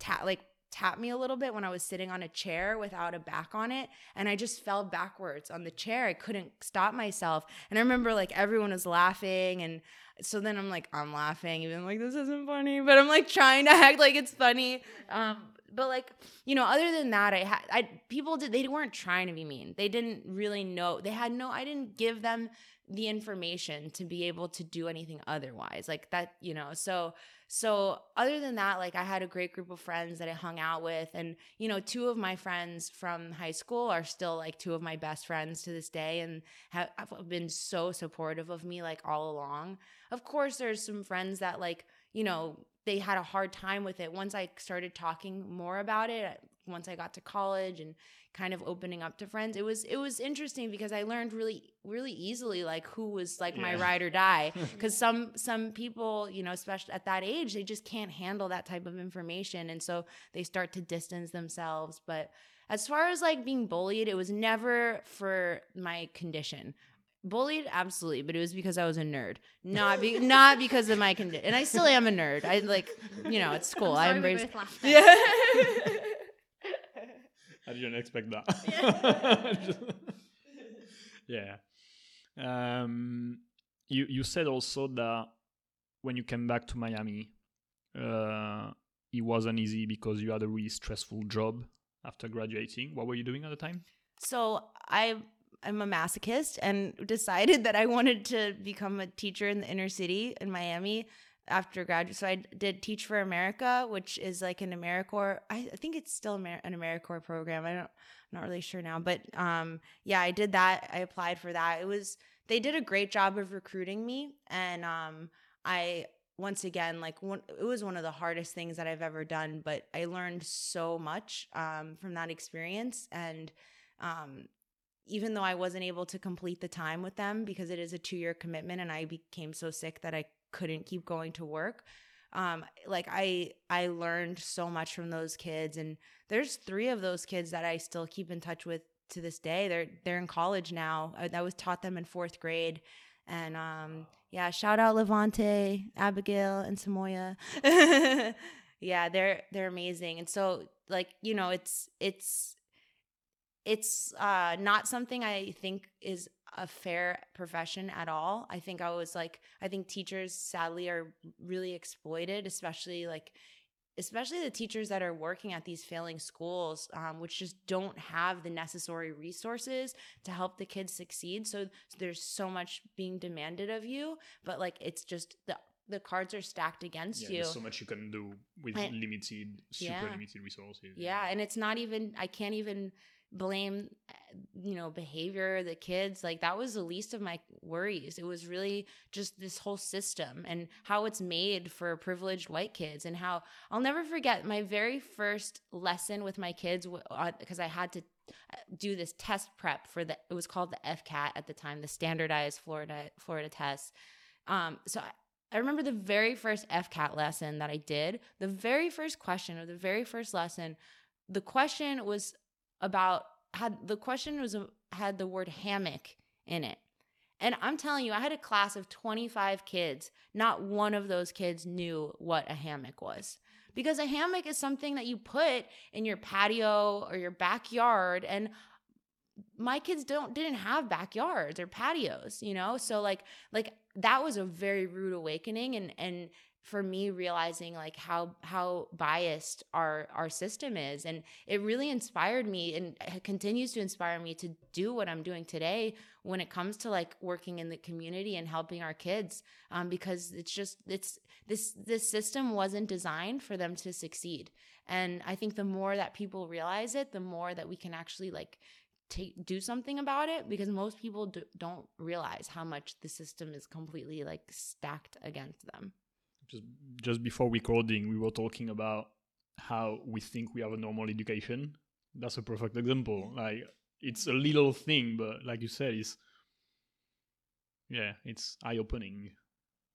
tap like tapped me a little bit when I was sitting on a chair without a back on it and I just fell backwards on the chair. I couldn't stop myself. And I remember like everyone was laughing and so then I'm like I'm laughing even like this isn't funny, but I'm like trying to act like it's funny. Um but like you know other than that i had i people did they weren't trying to be mean. They didn't really know they had no i didn't give them the information to be able to do anything otherwise like that you know so so other than that like i had a great group of friends that i hung out with and you know two of my friends from high school are still like two of my best friends to this day and have, have been so supportive of me like all along. Of course there's some friends that like you know they had a hard time with it. Once I started talking more about it once I got to college and kind of opening up to friends it was it was interesting because I learned really really easily like who was like yeah. my ride or die. Because some some people you know especially at that age they just can't handle that type of information. And so they start to distance themselves. But as far as like being bullied it was never for my condition bullied? Absolutely but it was because i was a nerd not be- not because of my condition and i still am a nerd. I like you know it's cool. I embrace yeah. I didn't expect that. Yeah, yeah. Um, you you said also that when you came back to miami uh, it wasn't easy because you had a really stressful job after graduating. What were you doing at the time? So i I'm a masochist and decided that I wanted to become a teacher in the inner city in Miami after graduate. So I did Teach for America, which is like an AmeriCorps. I, I think it's still an AmeriCorps program. I don't, I'm not really sure now, but um, yeah, I did that. I applied for that. It was they did a great job of recruiting me, and um, I once again like one, it was one of the hardest things that I've ever done, but I learned so much um, from that experience and. Um, even though I wasn't able to complete the time with them because it is a two year commitment and I became so sick that I couldn't keep going to work. Um, like I I learned so much from those kids and there's three of those kids that I still keep in touch with to this day. They're they're in college now. I, I was taught them in fourth grade and um yeah, shout out Levante, Abigail, and Samoya. yeah, they're they're amazing. And so like, you know, it's it's it's uh not something I think is a fair profession at all. I think I was like I think teachers sadly are really exploited, especially like especially the teachers that are working at these failing schools, um, which just don't have the necessary resources to help the kids succeed. So, so there's so much being demanded of you, but like it's just the the cards are stacked against yeah, you. There's so much you can do with And- limited, super Yeah. limited resources. Yeah, and it's not even I can't even blame uh, you know behavior the kids like that was the least of my worries. It was really just this whole system and how it's made for privileged white kids and how I'll never forget my very first lesson with my kids because I had to uh, do this test prep for the it was called the FCAT at the time the standardized Florida Florida test. Um so I, I remember the very first FCAT lesson that I did the very first question of the very first lesson the question was about had the question was uh, had the word hammock in it. And i'm telling you i had a class of 25 kids. Not one of those kids knew what a hammock was. Because a hammock is something that you put in your patio or your backyard and my kids don't didn't have backyards or patios you know? So like like that was a very rude awakening and and for me realizing like how how biased our our system is. And it really inspired me and continues to inspire me to do what i'm doing today when it comes to like working in the community and helping our kids um, because it's just it's this this system wasn't designed for them to succeed. And i think the more that people realize it the more that we can actually like take do something about it because most people do, don't realize how much the system is completely like stacked against them just just before recording, we were talking about how we think we have a normal education. That's a perfect example. Like it's a little thing, but like you said, it's yeah, it's eye opening.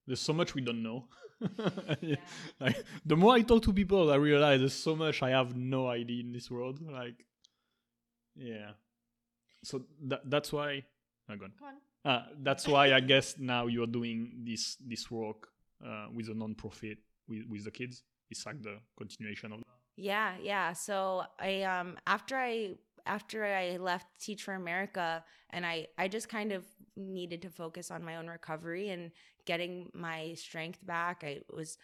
There's so much we don't know. like the more I talk to people, I realize there's so much I have no idea in this world. Like yeah, so that that's why. Oh, go on. Go on. Uh, that's why I guess now you are doing this this work uh, with a non-profit with, with the kids. It's like the continuation of that. Yeah, yeah. So I um after I after I left Teach for America and I I just kind of needed to focus on my own recovery and getting my strength back. I was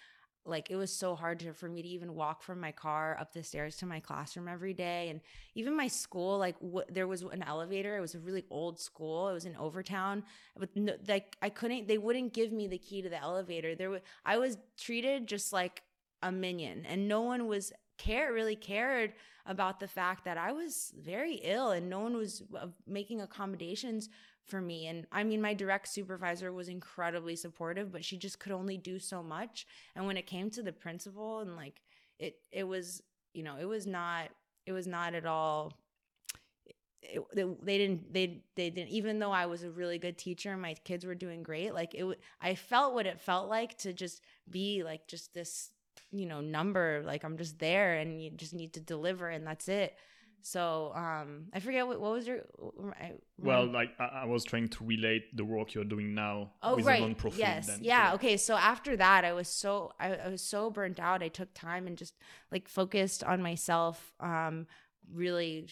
like it was so hard to, for me to even walk from my car up the stairs to my classroom every day and even my school like w- there was an elevator it was a really old school it was in overtown but no, like i couldn't they wouldn't give me the key to the elevator there was i was treated just like a minion and no one was care really cared about the fact that i was very ill and no one was uh, making accommodations for me. And I mean, my direct supervisor was incredibly supportive, but she just could only do so much. And when it came to the principal and like it, it was, you know, it was not, it was not at all. It, they, they didn't they they didn't even though I was a really good teacher and my kids were doing great like it i felt what it felt like to just be like just this you know number like I'm just there and you just need to deliver and that's it so um, I forget what, what was your. I, Well, like I, I was trying to relate the work you're doing now oh with right, a non-profit. yes, then, yeah, okay. So after that, I was so I, I was so burnt out. I took time and just like focused on myself. Um, really,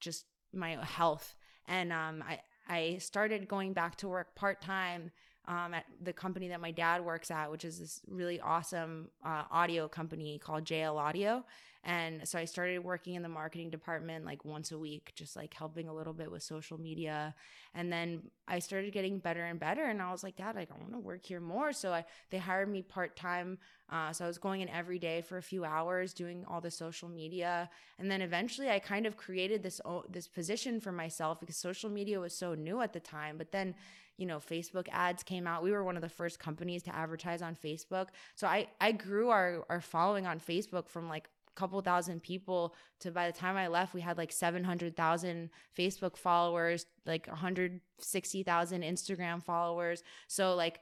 just my health, and um, I I started going back to work part time. Um, at the company that my dad works at, which is this really awesome uh, audio company called JL Audio. And so I started working in the marketing department like once a week, just like helping a little bit with social media. And then I started getting better and better. And I was like, Dad, like, I want to work here more. So I, they hired me part time. Uh, so I was going in every day for a few hours doing all the social media. And then eventually I kind of created this, this position for myself because social media was so new at the time. But then, you know, Facebook ads came out. We were one of the first companies to advertise on Facebook. So I, I grew our, our following on Facebook from like couple thousand people to by the time I left, we had like 700,000 Facebook followers, like 160,000 Instagram followers. So like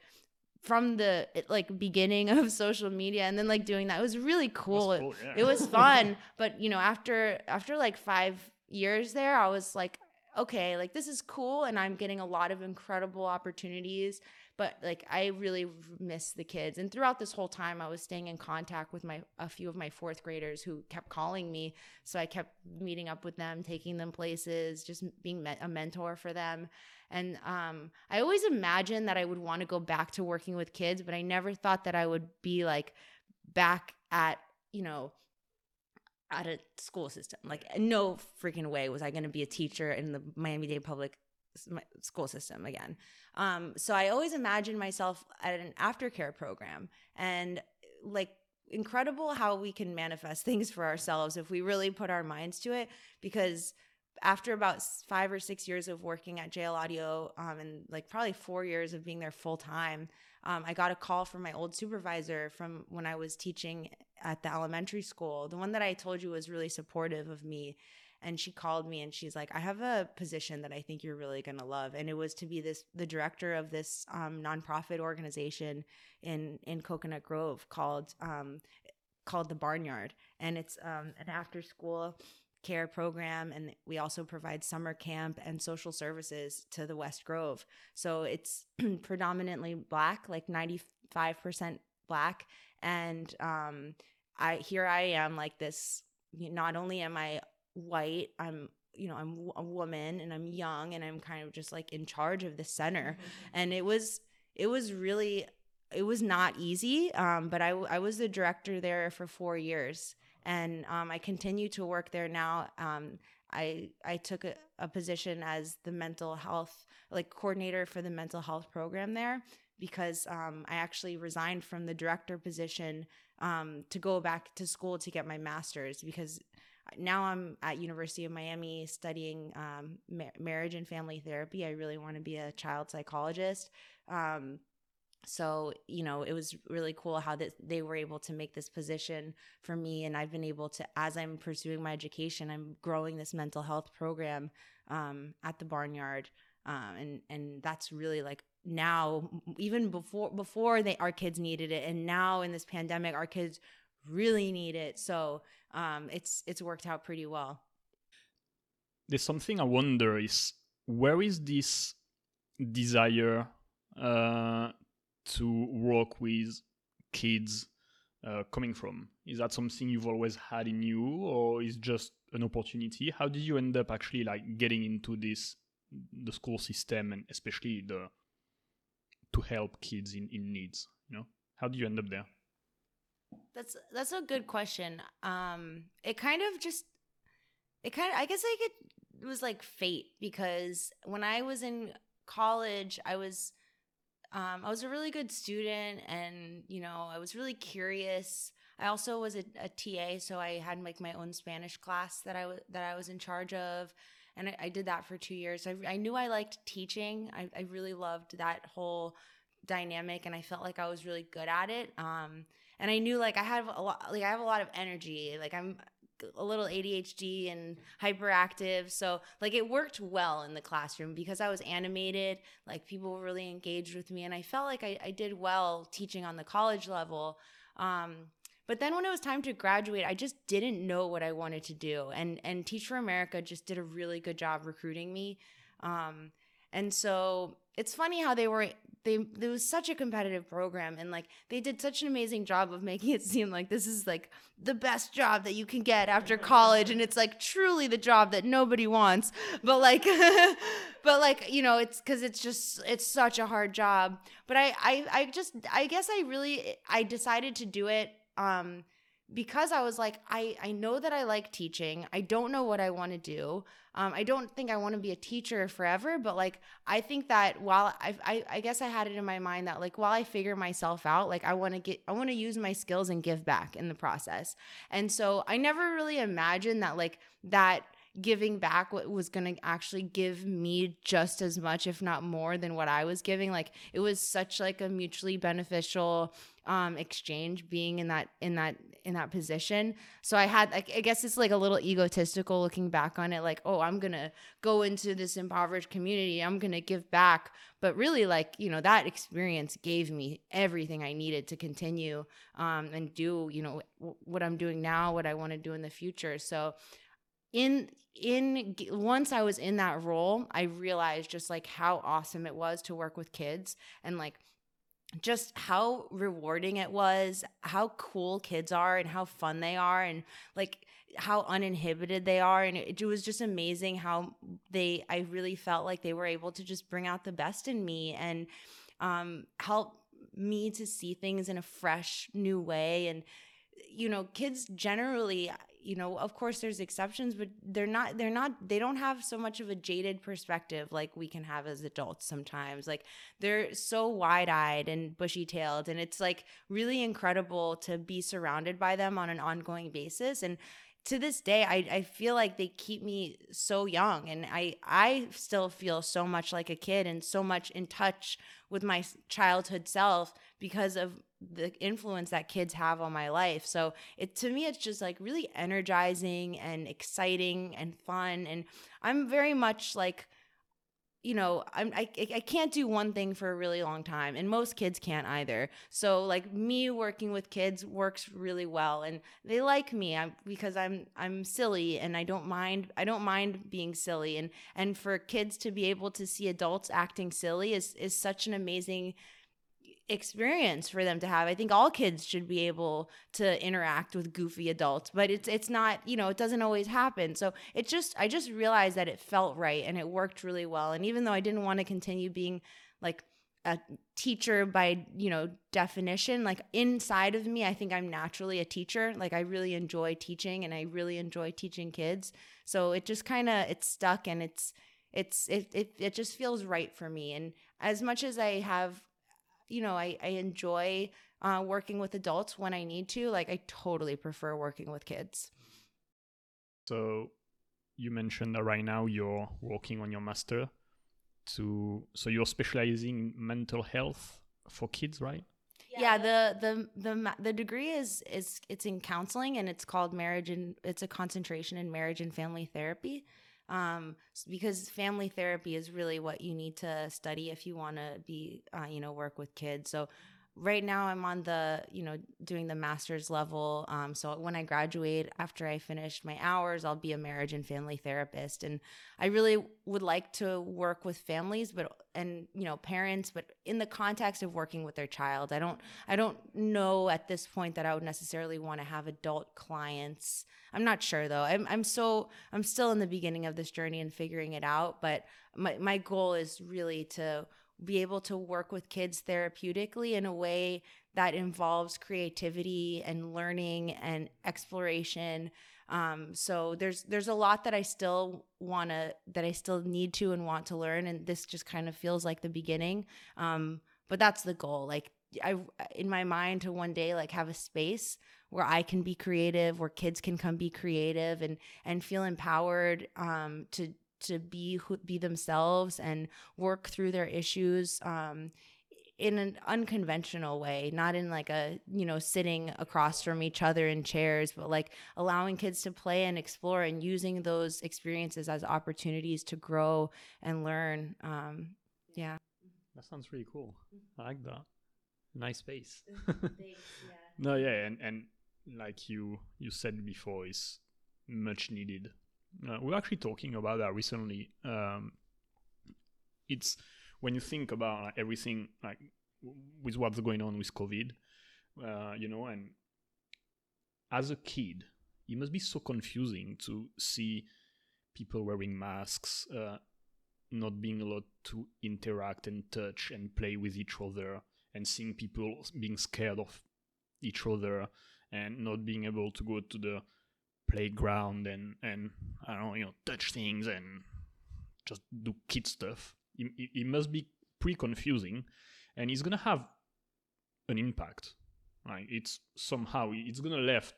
from the like beginning of social media and then like doing that, it was really cool. cool, yeah. It was fun. but you know, after, after like five years there, I was like, okay, like this is cool. And I'm getting a lot of incredible opportunities but like I really miss the kids. And throughout this whole time, I was staying in contact with my a few of my fourth graders who kept calling me. So I kept meeting up with them, taking them places, just being a mentor for them. And um, I always imagined that I would want to go back to working with kids, but I never thought that I would be like back at you know at a school system. Like no freaking way was I going to be a teacher in the Miami Dade Public school system again. Um, so I always imagined myself at an aftercare program and like incredible how we can manifest things for ourselves if we really put our minds to it because after about five or six years of working at JL Audio um, and like probably four years of being there full time, um, I got a call from my old supervisor from when I was teaching at the elementary school, the one that I told you was really supportive of me and she called me and she's like i have a position that i think you're really going to love. And it was to be this the director of this um, nonprofit organization in in coconut grove called um, called the barnyard. And it's um, an after school care program and we also provide summer camp and social services to the west grove. So it's predominantly black like 95% black. And um, i here i am like this not only am i white i'm you know i'm a woman and i'm young and i'm kind of just like in charge of the center. Mm-hmm. and it was it was really it was not easy um, but I, I was the director there for four years. And um, i continue to work there now. Um, i i took a, a position as the mental health like coordinator for the mental health program there because um, I actually resigned from the director position um, to go back to school to get my master's because now I'm at University of Miami studying um, ma- marriage and family therapy. I really want to be a child psychologist. Um, so you know it was really cool how that they were able to make this position for me and i've been able to as i'm pursuing my education i'm growing this mental health program um, at the barnyard um, and and that's really like now even before before they our kids needed it and now in this pandemic our kids really need it so um, it's it's worked out pretty well. There's something I wonder is where is this desire uh, to work with kids uh, coming from? Is that something you've always had in you, or is just an opportunity? How did you end up actually like getting into this the school system and especially the to help kids in, in needs? You know, how did you end up there? That's that's a good question. Um, it kind of just, it kind of, I guess like it was like fate because when I was in college, I was, um, I was a really good student, and you know, I was really curious. I also was a, a TA, so I had like my own Spanish class that I was that I was in charge of, and I, I did that for two years. I, I knew I liked teaching. I, I really loved that whole dynamic, and I felt like I was really good at it. Um, and I knew like I have a lot like I have a lot of energy. Like I'm a little ADHD and hyperactive. So like it worked well in the classroom because I was animated, like people were really engaged with me and I felt like I, I did well teaching on the college level. Um, but then when it was time to graduate, I just didn't know what I wanted to do. And and Teach for America just did a really good job recruiting me. Um, and so it's funny how they were they it was such a competitive program and like they did such an amazing job of making it seem like this is like the best job that you can get after college and it's like truly the job that nobody wants. But like but like you know it's because it's just it's such a hard job. But I, I i just i guess i really i decided to do it um because I was like, I, I know that I like teaching. I don't know what I want to do. Um, I don't think I want to be a teacher forever, but like, I think that while I, I, I guess I had it in my mind that like, while I figure myself out, like I want to get, I want to use my skills and give back in the process. And so I never really imagined that like that giving back was going to actually give me just as much if not more than what I was giving like it was such like a mutually beneficial um exchange being in that in that in that position. So I had, like, I guess it's like a little egotistical looking back on it, like, oh, I'm gonna go into this impoverished community, I'm gonna give back. But really, like, you know, that experience gave me everything I needed to continue um, and do, you know, w- what I'm doing now, what I want to do in the future. So in in once I was in that role, I realized just like how awesome it was to work with kids and like just how rewarding it was, how cool kids are and how fun they are and like how uninhibited they are. And it, it was just amazing how they I really felt like they were able to just bring out the best in me and um help me to see things in a fresh new way. And you know kids generally you know of course there's exceptions but they're not they're not they don't have so much of a jaded perspective like we can have as adults sometimes. Like they're so wide-eyed and bushy-tailed and it's like really incredible to be surrounded by them on an ongoing basis. And to this day I, I feel like they keep me so young and I, I still feel so much like a kid and so much in touch with my childhood self because of the influence that kids have on my life. So it to me it's just like really energizing and exciting and fun and i'm very much like you know I'm, I, I can't do one thing for a really long time and most kids can't either. So like me working with kids works really well and they like me because i'm i'm silly and i don't mind i don't mind being silly and and for kids to be able to see adults acting silly is is such an amazing experience for them to have. I think all kids should be able to interact with goofy adults, but it's it's not, you know, it doesn't always happen. So it just I just realized that it felt right and it worked really well. And even though I didn't want to continue being like a teacher by, you know, definition, like inside of me, I think I'm naturally a teacher. Like I really enjoy teaching and I really enjoy teaching kids. So it just kind of it's stuck and it's it's it, it it just feels right for me and as much as i have you know, I, I enjoy uh, working with adults when I need to. Like, I totally prefer working with kids. So, you mentioned that right now you're working on your master. To so you're specializing in mental health for kids, right? Yeah, the the the the degree is is it's in counseling and it's called marriage and it's a concentration in marriage and family therapy um, because family therapy is really what you need to study if you want to be, uh, you know, work with kids. So right now I'm on the, you know, doing the master's level. Um, so when I graduate, after I finish my hours, I'll be a marriage and family therapist. And I really would like to work with families, but, and, you know, parents, but in the context of working with their child. I don't, I don't know at this point that I would necessarily want to have adult clients. I'm not sure though. I'm, I'm so, I'm still in the beginning of this journey and figuring it out. But my, my goal is really to, be able to work with kids therapeutically in a way that involves creativity and learning and exploration. Um, so there's there's a lot that I still want to that I still need to and want to learn, and this just kind of feels like the beginning. Um, but that's the goal. Like I in my mind to one day like have a space where I can be creative, where kids can come be creative and and feel empowered um, to to be who, be themselves and work through their issues um, in an unconventional way not in like a you know sitting across from each other in chairs but like allowing kids to play and explore and using those experiences as opportunities to grow and learn um, yeah. That sounds really cool. I like that. Nice space. No yeah and and like you you said before is much needed uh, we are actually talking about that recently. Um, it's when you think about like, everything, like with what's going on with COVID, uh, you know, and as a kid, it must be so confusing to see people wearing masks, uh, not being allowed to interact and touch and play with each other, and seeing people being scared of each other and not being able to go to the playground and and I don't know, you know, touch things and just do kid stuff. It, it, it must be pretty confusing, and it's gonna have an impact. Like it's somehow it's gonna left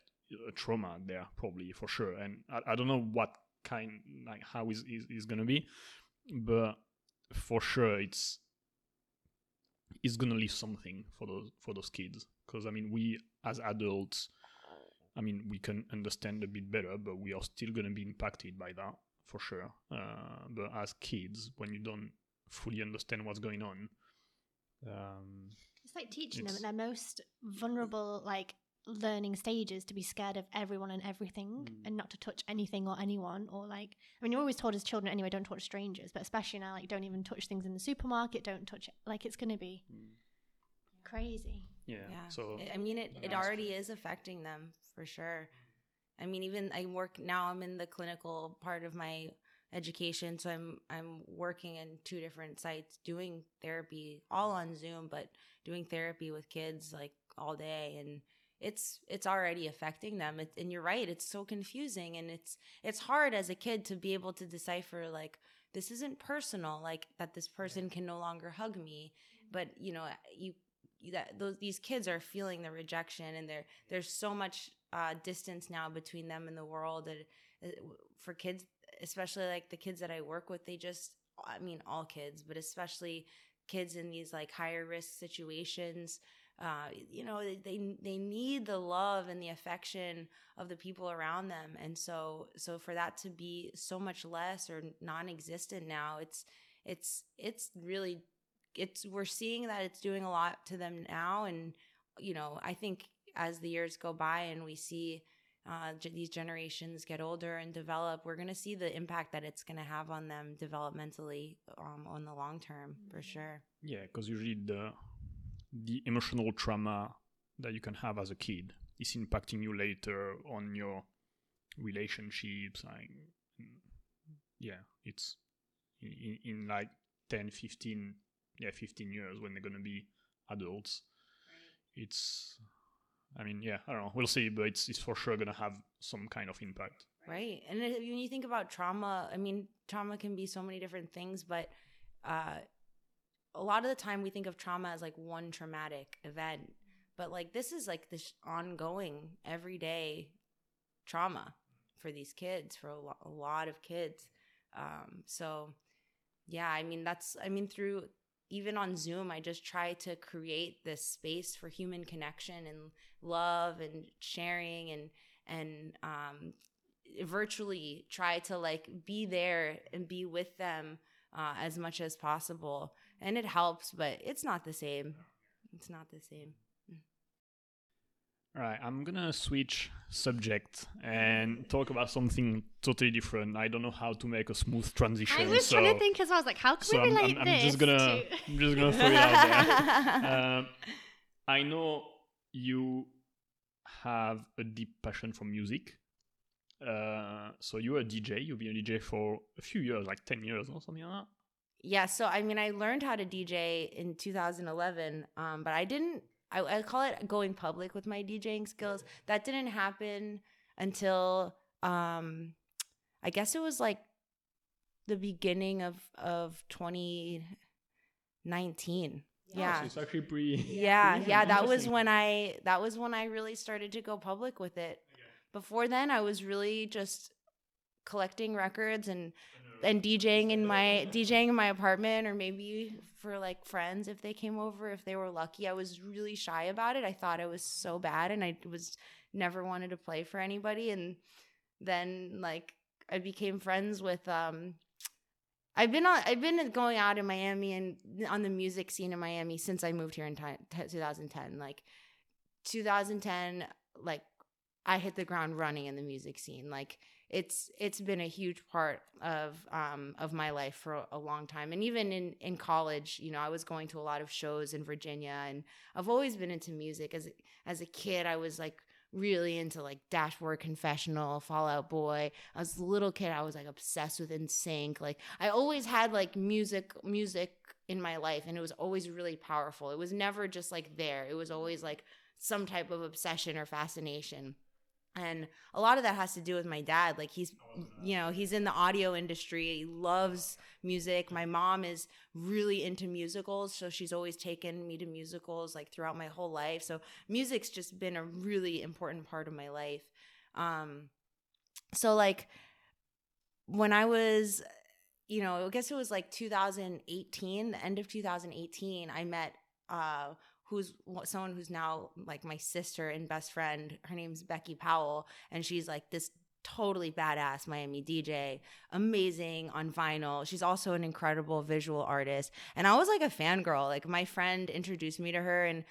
a trauma there probably for sure, and I, I don't know what kind like how is is, is gonna be, but for sure it's it's gonna leave something for those for those kids because I mean we as adults I mean, we can understand a bit better, but we are still going to be impacted by that for sure. Uh, but as kids, when you don't fully understand what's going on, um, it's like teaching it's, them at their most vulnerable, like learning stages to be scared of everyone and everything Mm. and not to touch anything or anyone or like I mean you're always told as children anyway don't touch strangers but especially now like don't even touch things in the supermarket don't touch it like it's going to be crazy Yeah. Yeah. So I- I mean, it, it already is affecting them for sure. I mean, even I work now. I'm in the clinical part of my education, so I'm I'm working in two different sites doing therapy, all on Zoom, but doing therapy with kids like all day, and it's it's already affecting them. It, and you're right, it's so confusing, and it's it's hard as a kid to be able to decipher like this isn't personal, like that this person can no longer hug me, but you know you that those these kids are feeling the rejection and there there's so much uh, distance now between them and the world and uh, for kids especially like the kids that I work with they just I mean all kids but especially kids in these like higher risk situations uh, you know they, they they need the love and the affection of the people around them. And so so for that to be so much less or non-existent now it's it's it's really it's we're seeing that it's doing a lot to them now. And you know i think as the years go by and we see uh, these generations get older and develop we're going to see the impact that it's going to have on them developmentally um, on the long term for sure Yeah, because usually the the emotional trauma that you can have as a kid is impacting you later on your relationships. Like, yeah, it's in, in, in like 10, 15, yeah, 15 years when they're going to be adults. It's, I mean, yeah, I don't know. We'll see, but it's, it's for sure going to have some kind of impact. right and if- when you think about trauma i mean trauma can be so many different things but uh, a lot of the time we think of trauma as like one traumatic event but like this is like this ongoing everyday trauma for these kids for a, lo- a lot of kids um, so yeah i mean that's i mean through even on zoom i just try to create this space for human connection and love and sharing and and um, virtually try to like be there and be with them uh, as much as possible. And it helps but it's not the same. It's not the same All right, I'm gonna switch subject and talk about something totally different. I don't know how to make a smooth transition. I was so, trying to think as well I was like how can so we I'm, relate I'm, I'm this just gonna to I'm just gonna throw it out there. um, I know you have a deep passion for music. Uh, so you're a DJ. You've been a DJ for a few years, like ten years or something like that. yeah so i mean i learned how to dj in 2011 um, but i didn't I, I call it going public with my djing skills. That didn't happen until um, i guess it was like the beginning of of 2019 yeah. So it's actually pretty. yeah. Pretty yeah that was when i that was when i really started to go public with it. Before then i was really just collecting records and and djing in my djing in my apartment or maybe for like friends if they came over if they were lucky i was really shy about it i thought i was so bad and i was never wanted to play for anybody and then like i became friends with um I've been on. I've been going out in Miami and on the music scene in Miami since I moved here in t- 2010. Like 2010, like I hit the ground running in the music scene. Like it's it's been a huge part of um of my life for a, long time. And even in in college, you know, I was going to a lot of shows in Virginia, and I've always been into music. As as a kid, I was like really into like Dashboard Confessional, Fall Out Boy. As a little kid, I was like obsessed with NSYNC. Like I always had like music, music in my life, and it was always really powerful. It was never just like there. It was always like some type of obsession or fascination. And a lot of that has to do with my dad. Like he's, you know, he's in the audio industry. He loves music. My mom is really into musicals, so she's always taken me to musicals like throughout my whole life. So music's just been a really important part of my life. Um, so like when I was, you know, I guess it was like 2018, the end of 2018, I met uh who's someone who's now like my sister and best friend. Her name's Becky Powell, and she's like this totally badass Miami DJ, amazing on vinyl. She's also an incredible visual artist. And I was like a fangirl. Like my friend introduced me to her and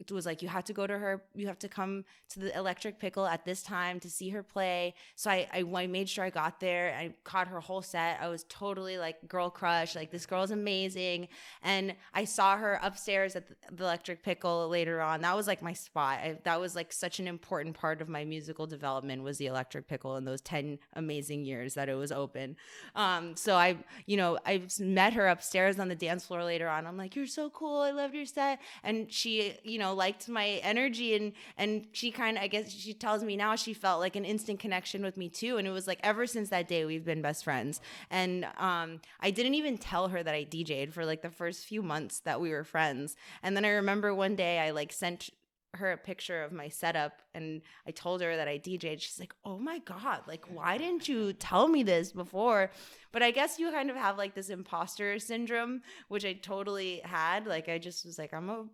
it was like you have to go to her you have to come to the electric pickle at this time to see her play. So I, I, I made sure i got there. I caught her whole set. I was totally like girl crush like this girl's amazing. And i saw her upstairs at the electric pickle later on. That was like my spot. I, that was like such an important part of my musical development was the electric pickle in those 10 amazing years that it was open. Um, so i you know i met her upstairs on the dance floor later on. I'm like you're so cool. I loved your set. And she you know liked my energy and and she kind of I guess she tells me now she felt like an instant connection with me too and it was like ever since that day we've been best friends and um I didn't even tell her that I DJ'd for like the first few months that we were friends and then I remember one day I like sent her a picture of my setup and I told her that I DJ'd. She's like, "Oh my god, like why didn't you tell me this before?" But I guess you kind of have like this imposter syndrome, which I totally had. Like I just was like, "I'm a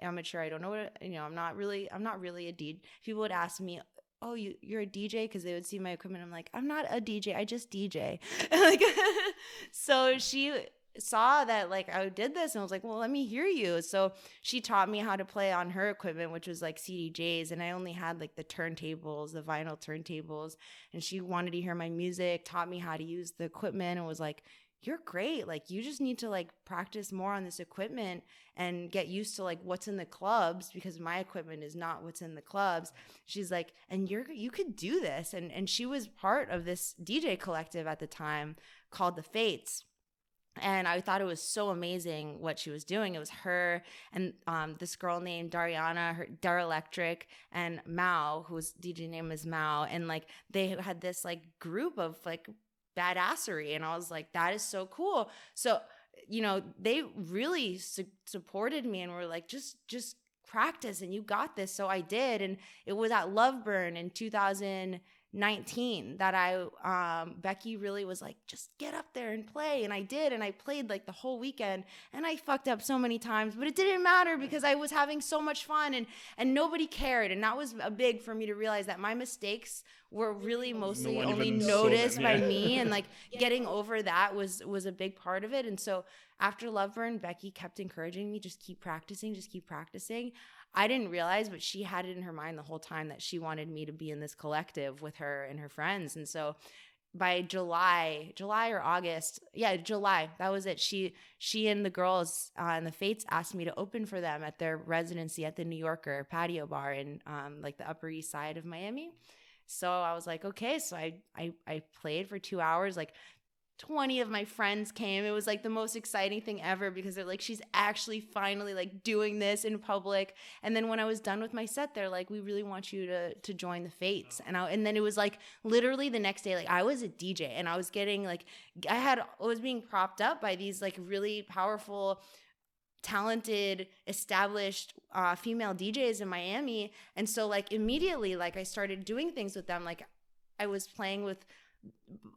amateur. I don't know what you know. I'm not really. I'm not really a DJ. People would ask me, "Oh, you you're a DJ?" Because they would see my equipment. I'm like, I'm not a DJ. I just DJ. like, so she saw that like I did this and was like, well, let me hear you. So she taught me how to play on her equipment, which was like CDJs, and I only had like the turntables, the vinyl turntables, and she wanted to hear my music, taught me how to use the equipment, and was like, you're great. Like you just need to like practice more on this equipment and get used to like what's in the clubs because my equipment is not what's in the clubs. She's like, and you're you could do this. And and she was part of this DJ collective at the time called the Fates. And I thought it was so amazing what she was doing. It was her and um, this girl named Dariana, her Dar Electric, and Mao, whose DJ name is Mao. And like they had this like group of like badassery and i was like that is so cool. So you know they really su- supported me and were like just just practice and you got this. So i did and it was at loveburn in 2000 19 that I um Becky really was like just get up there and play and I did and I played like the whole weekend and I fucked up so many times but it didn't matter because I was having so much fun and and nobody cared and that was a big for me to realize that my mistakes were really mostly no only noticed yeah. by me and like getting over that was was a big part of it and so after Loveburn Becky kept encouraging me just keep practicing just keep practicing I didn't realize, but she had it in her mind the whole time that she wanted me to be in this collective with her and her friends. And so by July, July or August, yeah, July, that was it. She she and the girls uh, and the Fates asked me to open for them at their residency at the New Yorker patio bar in um, like the Upper East Side of Miami. So I was like, okay. So I I I played for two hours. Like 20 of my friends came. It was like the most exciting thing ever because they're like, she's actually finally like doing this in public. And then when I was done with my set, they're like, we really want you to to join the Fates. And I and then it was like literally the next day, like I was a DJ and I was getting like I had I was being propped up by these like really powerful talented established uh, female djs in miami and so like immediately like i started doing things with them like i was playing with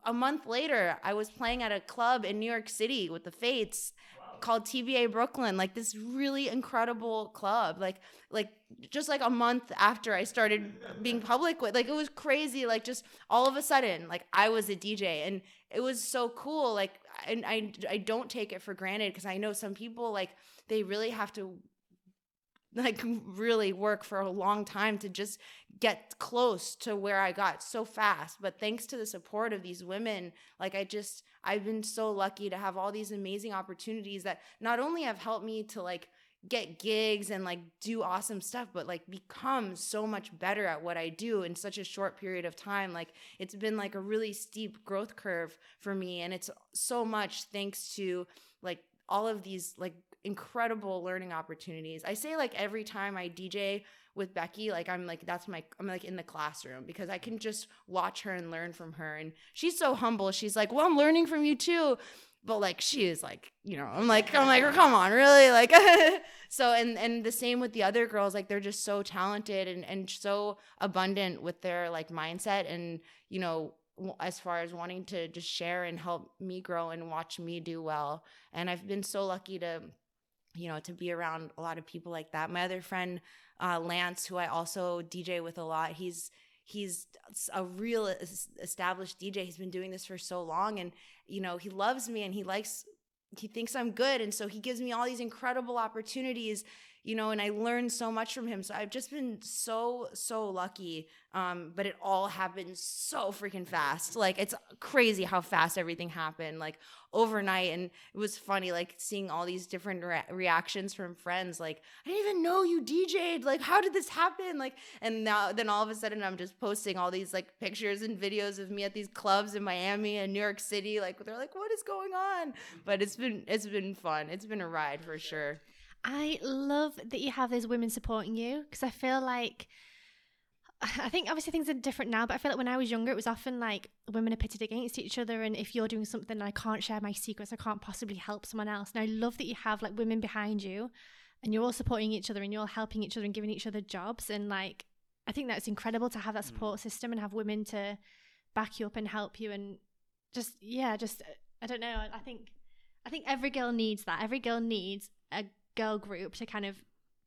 a month later, I was playing at a club in New York City with the Fates called TBA Brooklyn, like this really incredible club. Like like just like a month after I started being public with like it was crazy like just all of a sudden like I was a DJ and it was so cool like and I I don't take it for granted because I know some people like they really have to like really work for a long time to just get close to where I got so fast. But thanks to the support of these women, like I just I've been so lucky to have all these amazing opportunities that not only have helped me to like get gigs and like do awesome stuff but like become so much better at what I do in such a short period of time like it's been like a really steep growth curve for me and it's so much thanks to like all of these like incredible learning opportunities. I say like every time I DJ with Becky, like I'm like that's my I'm like in the classroom because I can just watch her and learn from her and she's so humble. She's like, "Well, I'm learning from you too." But like she is like, you know, I'm like I'm like, oh, "Come on, really?" Like so and and the same with the other girls, like they're just so talented and and so abundant with their like mindset and, you know, as far as wanting to just share and help me grow and watch me do well. And I've been so lucky to you know, to be around a lot of people like that. My other friend, uh, Lance, who I also DJ with a lot, he's he's a real established DJ. He's been doing this for so long, and you know, he loves me and he likes. He thinks I'm good, and so he gives me all these incredible opportunities you know, and I learned so much from him. So I've just been so, so lucky. Um, but it all happened so freaking fast. Like it's crazy how fast everything happened, like overnight. And it was funny, like seeing all these different re- reactions from friends. Like, I didn't even know you DJ'd. Like, how did this happen? Like, and now, then all of a sudden, I'm just posting all these like pictures and videos of me at these clubs in Miami and New York City. Like, they're like, what is going on? But it's been, it's been fun. It's been a ride for sure. I love that you have those women supporting you because I feel like I think obviously things are different now, but I feel like when I was younger, it was often like women are pitted against each other, and if you're doing something and I can't share my secrets, I can't possibly help someone else. And I love that you have like women behind you, and you're all supporting each other, and you're all helping each other and giving each other jobs, and like I think that's incredible to have that mm. support system and have women to back you up and help you, and just yeah, just uh, I don't know. I think I think every girl needs that. Every girl needs a girl group to kind of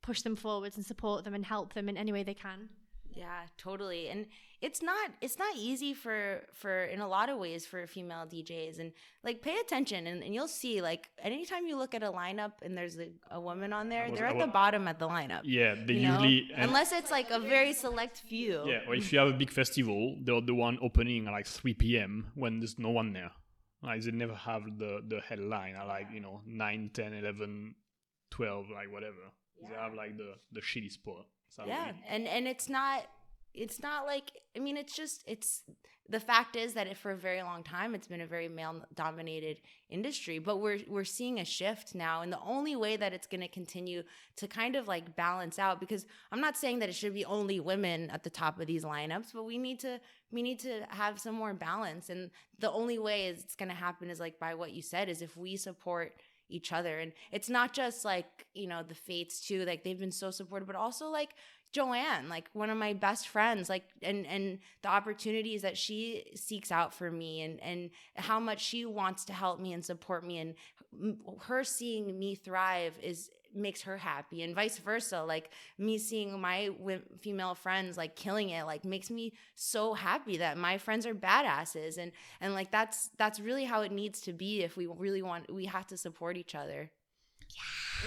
push them forwards and support them and help them in any way they can. Yeah totally. And it's not it's not easy for for in a lot of ways for female djs and like pay attention and, and you'll see like anytime you look at a lineup and there's a, a woman on there they're at the bottom at the lineup yeah they you usually unless it's like a very select few. Yeah or if you have a big festival they're the one opening at like 3 p.m when there's no one there. Like they never have the the headline at like you know 9 10 11 12 like whatever yeah. they have like the the shitty spot yeah and and it's not it's not like i mean it's just it's the fact is that it, for a very long time it's been a very male dominated industry but we're we're seeing a shift now and the only way that it's going to continue to kind of like balance out because i'm not saying that it should be only women at the top of these lineups but we need to we need to have some more balance and the only way is it's going to happen is like by what you said is if we support each other. And it's not just like, you know, the fates too, like they've been so supportive, but also like Joanne, like one of my best friends, like and and the opportunities that she seeks out for me and and how much she wants to help me and support me and her seeing me thrive is makes her happy and vice versa. Like me seeing my w- female friends like killing it like makes me so happy that my friends are badasses. And and like that's that's really how it needs to be if we really want we have to support each other.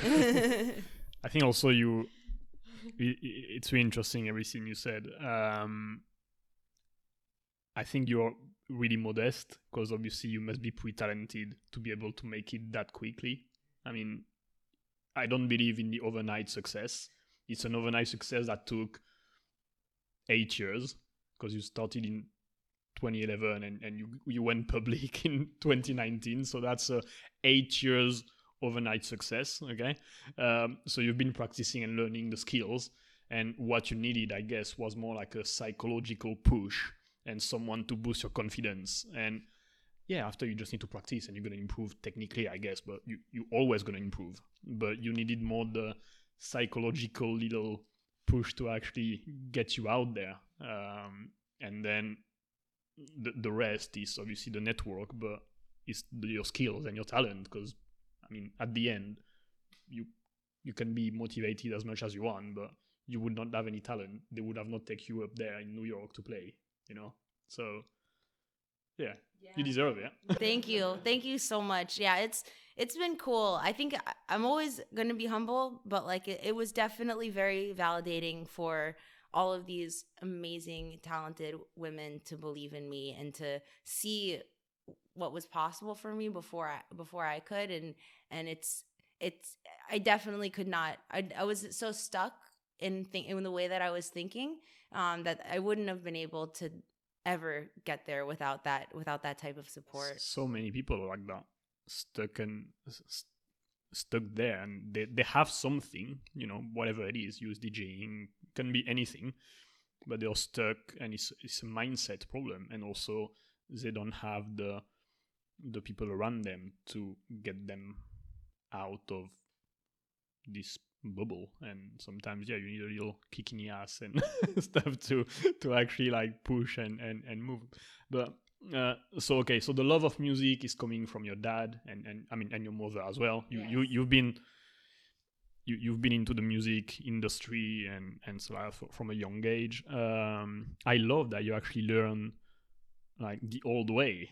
Yeah. i think also you it, it's really interesting everything you said. Um i think you're really modest because obviously you must be pretty talented to be able to make it that quickly. I mean I don't believe in the overnight success. It's an overnight success that took eight years because you started in 2011 and, and you, you went public in 2019. So that's a eight years overnight success. Okay. Um, so you've been practicing and learning the skills. And what you needed, I guess, was more like a psychological push and someone to boost your confidence. And yeah, after you just need to practice and you're going to improve technically, I guess, but you, you're always going to improve. But you needed more the psychological little push to actually get you out there. Um, and then the, the rest is obviously the network, but it's the, your skills and your talent. Because, I mean, at the end, you you can be motivated as much as you want, but you would not have any talent. They would have not take you up there in New York to play, you know? So, yeah, yeah. You deserve it. Thank you. Thank you so much. Yeah, it's it's been cool. I think I'm always going to be humble, but like it, it was definitely very validating for all of these amazing talented women to believe in me and to see what was possible for me before I before I could and and it's it's I definitely could not I I was so stuck in think in the way that I was thinking um that I wouldn't have been able to ever get there without that without that type of support. So many people are like that, stuck and st- stuck there, and they they have something, you know, whatever it is. Use DJing can be anything, but they're stuck, and it's it's a mindset problem, and also they don't have the the people around them to get them out of this bubble. And sometimes yeah you need a little kick in the ass and stuff to to actually like push and and, and move. But uh, so okay so the love of music is coming from your dad and and i mean and your mother as well. You yes. you you've been you, you've been into the music industry and and so from a young age. Um i love that you actually learn like the old way.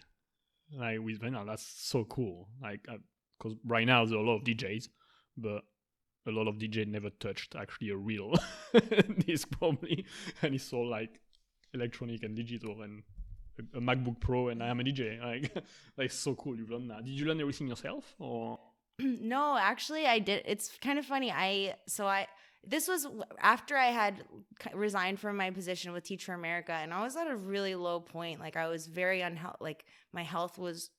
Like with vinyl that's so cool. Like because uh, right now there are a lot of djs but a lot of DJ never touched actually a real disc probably, and it's all like electronic and digital and a, a MacBook Pro and I am a DJ. Like, like so cool. You've done that. Did you learn everything yourself or? no, actually, I did. It's kind of funny. I so I this was after I had resigned from my position with Teach for America, and I was at a really low point. Like I was very unhealthy. Like my health was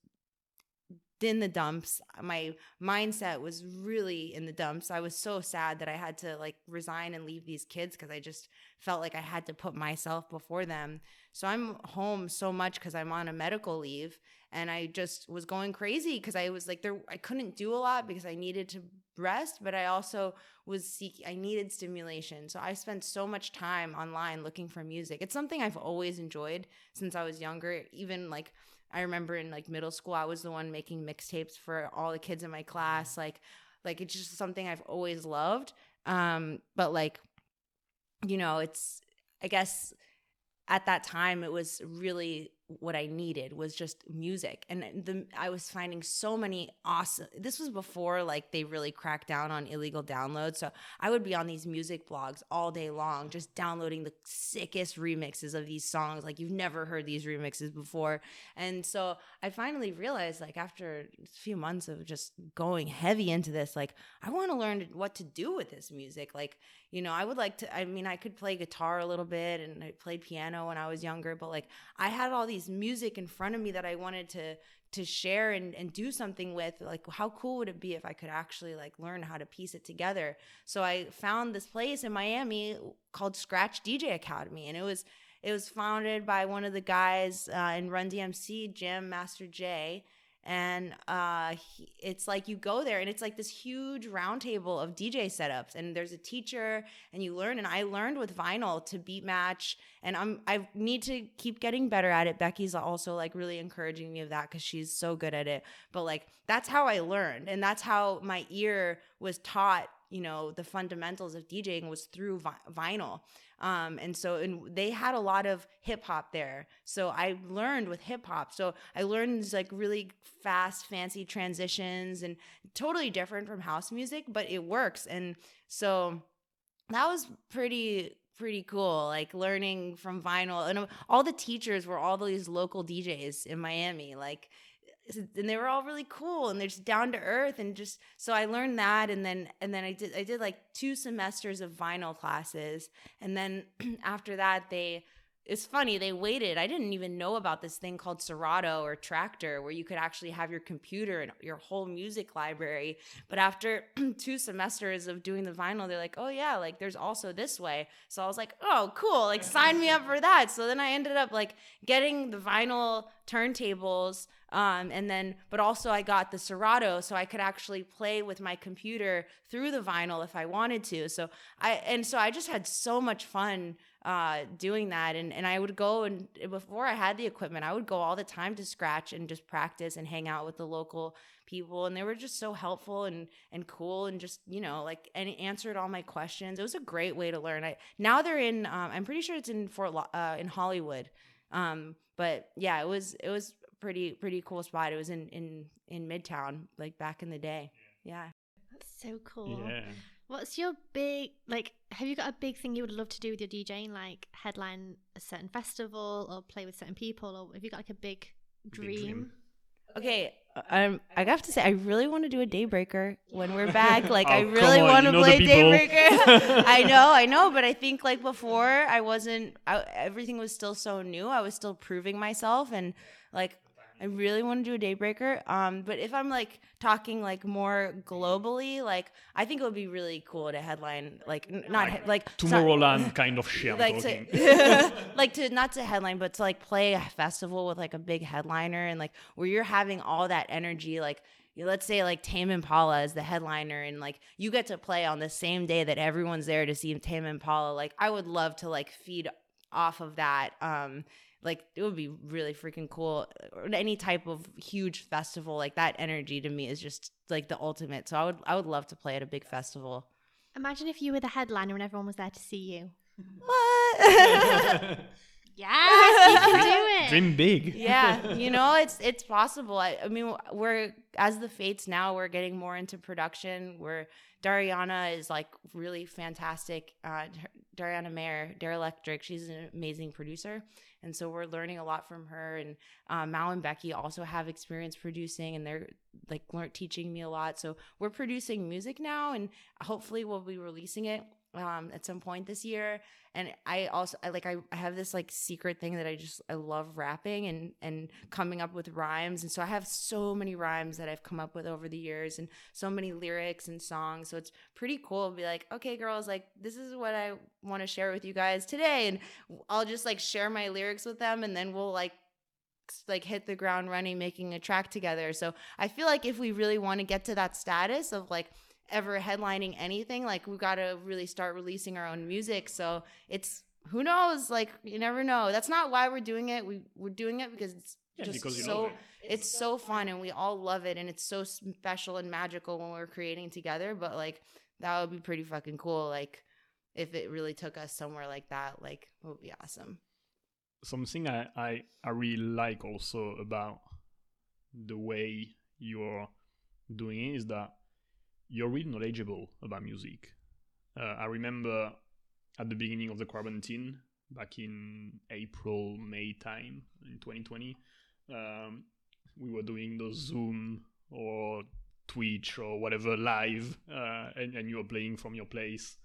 in the dumps. Uh, my mindset was really in the dumps. I was so sad that I had to like resign and leave these kids because I just felt like I had to put myself before them. So I'm home so much because I'm on a medical leave and I just was going crazy because I was like there I couldn't do a lot because I needed to rest, but I also was seeking I needed stimulation. So I spent so much time online looking for music. It's something I've always enjoyed since I was younger, even like I remember in like middle school, I was the one making mixtapes for all the kids in my class. Like, like it's just something I've always loved. Um, but like, you know, it's I guess at that time it was really what I needed was just music. And the I was finding so many awesome this was before like they really cracked down on illegal downloads. So I would be on these music blogs all day long just downloading the sickest remixes of these songs. Like you've never heard these remixes before. And so I finally realized like after a few months of just going heavy into this, like I want to learn what to do with this music. Like, you know, I would like to I mean I could play guitar a little bit and I played piano when I was younger, but like I had all these music in front of me that I wanted to to share and, and do something with. Like how cool would it be if i could actually like learn how to piece it together? So i found this place in miami called scratch dj academy and it was it was founded by one of the guys uh, in run dmc jam master jay and uh, he, it's like you go there and it's like this huge round table of dj setups. And there's a teacher and you learn. And i learned with vinyl to beat match. And i'm i need to keep getting better at it. Becky's also like really encouraging me of that because she's so good at it. But like that's how i learned. And that's how my ear was taught you know the fundamentals of djing was through vi- vinyl um, and so and they had a lot of hip hop there. So I learned with hip hop. So I learned these like really fast, fancy transitions and totally different from house music, but it works. And so that was pretty pretty cool like learning from vinyl and all the teachers were all these local DJs in Miami like and they were all really cool and they're just down to earth and just so I learned that and then and then I did I did like two semesters of vinyl classes and then after that they it's funny they waited i didn't even know about this thing called serato or traktor where you could actually have your computer and your whole music library but after two semesters of doing the vinyl they're like oh yeah like there's also this way. So i was like oh cool like sign me up for that. So then i ended up like getting the vinyl turntables um, and then but also i got the serato so i could actually play with my computer through the vinyl if i wanted to. So i and so i just had so much fun uh, doing that. And, and I would go and before I had the equipment, I would go all the time to scratch and just practice and hang out with the local people. And they were just so helpful and, and cool and just, you know, like, and answered all my questions. It was a great way to learn. I, now they're in, um, I'm pretty sure it's in Fort, uh, in Hollywood. Um, but yeah, it was, it was pretty, pretty cool spot. It was in, in, in Midtown, like back in the day. Yeah. That's so cool. Yeah. What's your big like? Have you got a big thing you would love to do with your DJing, like headline a certain festival or play with certain people, or have you got like a big dream? Big dream. Okay, um, I have to say, I really want to do a Daybreaker when we're back. Like, oh, I really want to play Daybreaker. I know, I know, but I think like before, I wasn't. I, everything was still so new. I was still proving myself, and like I really want to do a daybreaker. Um, but if I'm like talking like more globally, like I think it would be really cool to headline like n- not like, he- like Tomorrowland kind of shit. Like to, like to not to headline, but to like play a festival with like a big headliner and like where you're having all that energy, like let's say like Tame Impala is the headliner and like you get to play on the same day that everyone's there to see Tame Impala. Like I would love to like feed off of that. Um, like it would be really freaking cool. Or any type of huge festival like that energy to me is just like the ultimate. So i would i would love to play at a big festival. Imagine if you were the headliner and everyone was there to see you. What? Yes you can do it. Dream big. Yeah you know it's it's possible. I, I mean we're as the fates now we're getting more into production. We're Dariana is like really fantastic. Uh, Dariana Mayer, Dare Electric, she's an amazing producer. And so we're learning a lot from her. And um, Mal and Becky also have experience producing and they're like learn, teaching me a lot. So we're producing music now and hopefully we'll be releasing it um, at some point this year. And I also I like I, I have this like secret thing that I just I love rapping and and coming up with rhymes. And so I have so many rhymes that I've come up with over the years and so many lyrics and songs. So it's pretty cool to be like, okay, girls, like this is what I want to share with you guys today. And I'll just like share my lyrics with them and then we'll like like hit the ground running making a track together. So I feel like if we really want to get to that status of like ever headlining anything, like we got to really start releasing our own music. So it's who knows, like you never know. That's not why we're doing it. We we're doing it because it's Yeah, just because so love it. it's so fun and we all love it and it's so special and magical when we're creating together, but like that would be pretty fucking cool like if it really took us somewhere like that, like it would be awesome. something I, I I really like also about the way you're doing it is that you're really knowledgeable about music. Uh, I remember at the beginning of the quarantine, back in April May time in 2020, um, we were doing those Zoom or Twitch or whatever live, uh, and, and you were playing from your place.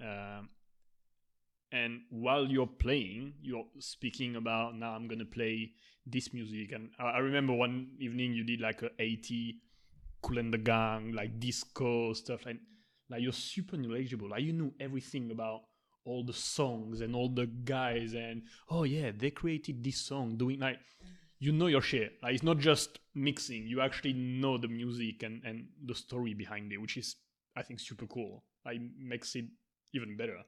Um, and while you're playing you're speaking about now i'm gonna play this music and i, I remember one evening you did like a 80 cool and the gang like disco stuff and like you're super knowledgeable. Like you know everything about all the songs and all the guys and oh yeah they created this song doing like you know your shit. Like it's not just mixing. You actually know the music and and the story behind it which is i think super cool. Like makes it even better.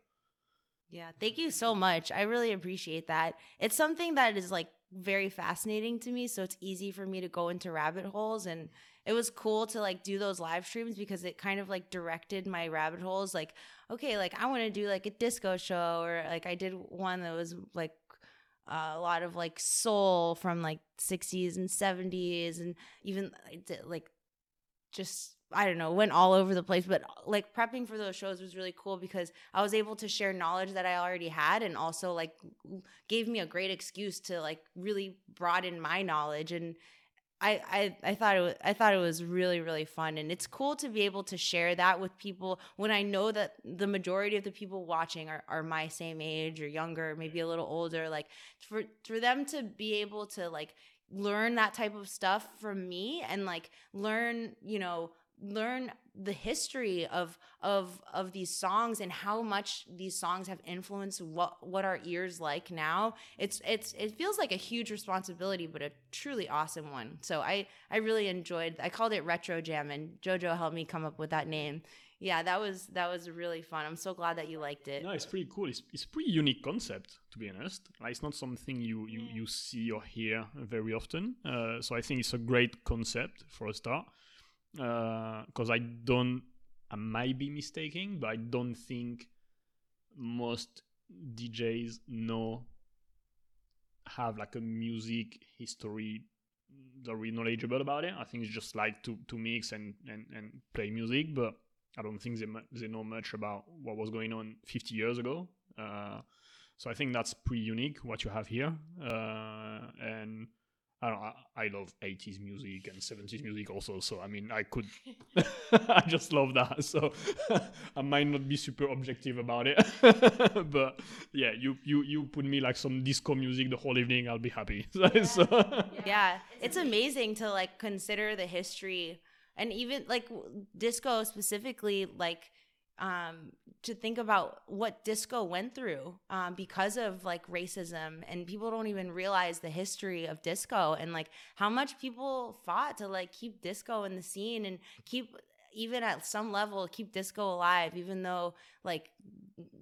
Yeah, thank you so much. I really appreciate that. It's something that is like very fascinating to me, so it's easy for me to go into rabbit holes and it was cool to like do those live streams because it kind of like directed my rabbit holes like okay, like I want to do like a disco show or like I did one that was like uh, a lot of like soul from like 60s and 70s and even like just I don't know, went all over the place. But like prepping for those shows was really cool because I was able to share knowledge that I already had and also like gave me a great excuse to like really broaden my knowledge and I, I, I thought it was, I thought it was really really fun and it's cool to be able to share that with people when I know that the majority of the people watching are, are my same age or younger maybe a little older like for for them to be able to like learn that type of stuff from me and like learn you know learn the history of of of these songs and how much these songs have influenced what what our ears like now it's it's it feels like a huge responsibility but a truly awesome one so i i really enjoyed i called it retro jam and jojo helped me come up with that name yeah that was that was really fun i'm so glad that you liked it No, it's pretty cool. It's it's a pretty unique concept, to be honest. Like, it's not something you you, you see or hear very often. Uh, so I think it's a great concept for a start. Because I don't, I might be mistaken, but I don't think most DJs know have like a music history they're really knowledgeable about it. I think it's just like to, to mix and, and, and play music, but I don't think they, they know much about what was going on 50 years ago. Uh, so I think that's pretty unique what you have here. Uh, and I don't know, I, I love 80s music and 70s music also. So I mean, I could, I just love that. So I might not be super objective about it, but yeah, you, you, you put me like some disco music the whole evening, I'll be happy. so, yeah it's amazing to like consider the history and even like disco specifically like um to think about what disco went through um because of like racism and people don't even realize the history of disco and like how much people fought to like keep disco in the scene and keep even at some level keep disco alive even though like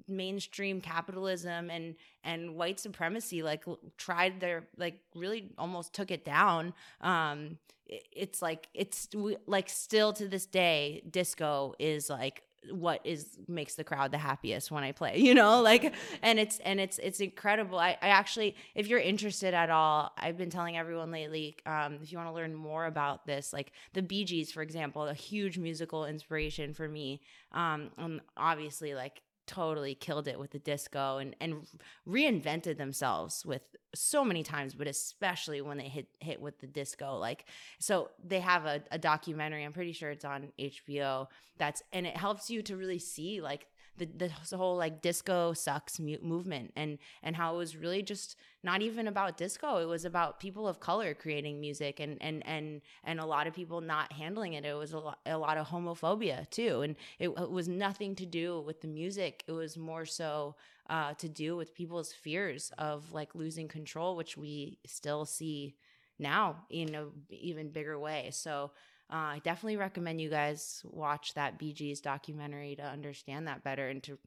mainstream capitalism and and white supremacy like tried their like really almost took it down. Um i- it's like it's we, like still to this day disco is like what is makes the crowd the happiest when I play, you know, like, and it's and it's it's incredible. I, I actually, if you're interested at all, I've been telling everyone lately, um, if you want to learn more about this, like the Bee Gees, for example, a huge musical inspiration for me, um, and obviously like totally killed it with the disco and and reinvented themselves with so many times but especially when they hit hit with the disco like so they have a, a documentary i'm pretty sure it's on hbo that's and it helps you to really see like the, the whole like disco sucks movement and and how it was really just not even about disco. It was about people of color creating music and and and and a lot of people not handling it. It was a lot, a lot of homophobia too. And it, it was nothing to do with the music. It was more so uh, to do with people's fears of like losing control which we still see now in a even bigger way. So uh, I definitely recommend you guys watch that Gees documentary to understand that better and to